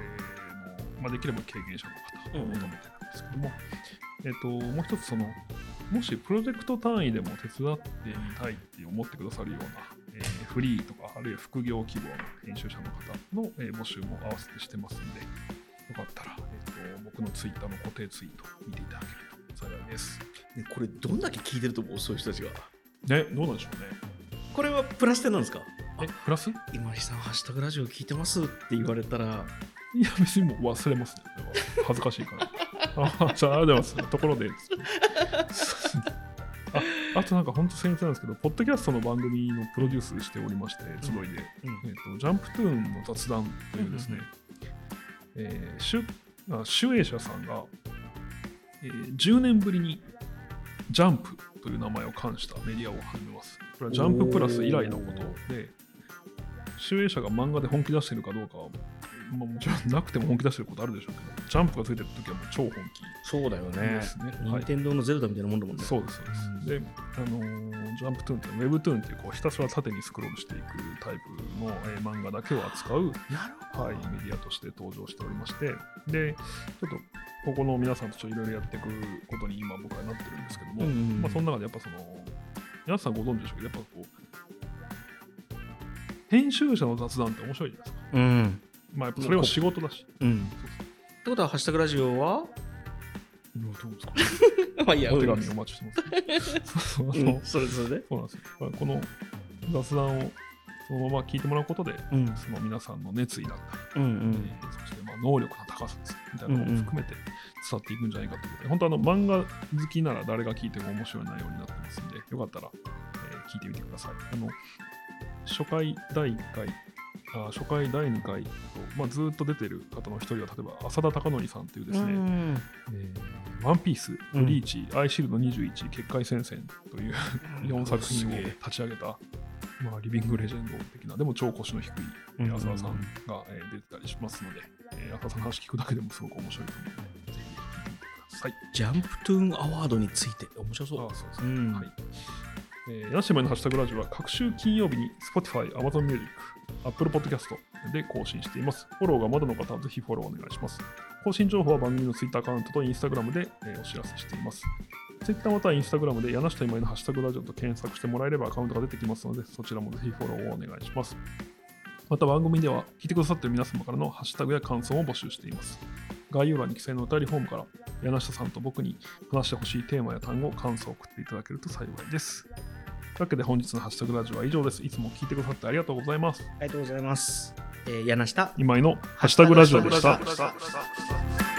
まあ、できれば経験者の方を求めてるんですけども、えー、ともう一つそのもしプロジェクト単位でも手伝ってみたいって思ってくださるような、えーフリーとかあるいは副業希望の編集者の方の、えー募集も合わせてしてますんでよかったら、えー、と僕のツイッターの固定ツイート見ていただけると幸いです。ねこれ、どんだけ聞いてると思う、そういう人たちが。ね、どうなんでしょうね。これはプラス点なんですか？え、プラス？い今井さん、ハッシュタグラジオ聞いてます？って言われたら、や、別にもう忘れますね。恥ずかしいから。あ、じゃあ、ありがとうございます。ところで。ああとなんか本当僭越なんですけど、ポッドキャストの番組のプロデュースしておりまして、集いで、うんえっとジャンプトゥーンの雑談というですね、えー、シュあシュエイ社さんが、えー10年ぶりにジャンプという名前を冠したメディアを始めます。これはジャンププラス以来のことで、集英社が漫画で本気出してるかどうかは、まあ、もちろんなくても本気出してることあるでしょうけど、ジャンプがついてるときはもう超本気そうだよですね。はい。任天堂のゼルダみたいなもんだもんね。そうです、そうです。で、あのージャンプトゥーンっていうのは、ウェブトゥーンっていうこうひたすら縦にスクロールしていくタイプの、えー漫画だけを扱う、はい、メディアとして登場しておりまして、で、ちょっとここの皆さんとちょっといろいろやっていくことに今僕はなってるんですけども、うんうんうん。まあ、その中でやっぱその、皆さんご存知でしょう？けど、やっぱこう、編集者の雑談って面白いじゃないですか。ど。うん。まあ、やっぱそれは仕事だし。うん。ってことは、ハッシュタグラジオは？どうですか？まあいや、お手うん紙お待ちしてます。そうそううんそれそれで。そうなんですよ。まあこの雑談をそのまま聞いてもらうことで、うん。その皆さんの熱意だったり、うんうん。えーそしてまあ能力の高さですねみたいなことも含めて伝わっていくんじゃないかということで、本当あの漫画好きなら誰が聞いても面白い内容になってますんで、よかったら、えー聞いてみてください。あの初回第1回、あ初回第2回と、まあ、ずっと出てる方の一人は、例えば浅田貴則さんというですね、うんえーワンピース、ブリーチ、アイシールド21、結界戦線という4作品を立ち上げた、まあ、リビングレジェンド的な、でも超腰の低いえー浅田さんが、えー出てたりしますので、えー浅田さんの話聞くだけでもすごく面白いと思うので、ぜひ聞いてみてください。ジャンプトゥーンアワードについて面白そうあ。そうですね。うんはい。えー、ヤシマのハッシュタグラジオは各週金曜日に Spotify、Amazon Music、Apple Podcast で更新しています。フォローがまだの方はぜひフォローお願いします。更新情報は番組の Twitter アカウントと Instagram で、お知らせしています。Twitter または Instagram で柳下今井のハッシュタグラジオと検索してもらえればアカウントが出てきますので、そちらもぜひフォローをお願いします。また番組では聞いてくださっている皆様からのハッシュタグや感想を募集しています。概要欄に記載のお便りフォームから柳下さんと僕に話してほしいテーマや単語、感想を送っていただけると幸いです。というわけで本日のハッシュタグラジオは以上です。いつも聞いてくださってありがとうございます。ありがとうございます。えー、柳下。今井のハッシュタグラジオでした。ハッシュタグラジオでした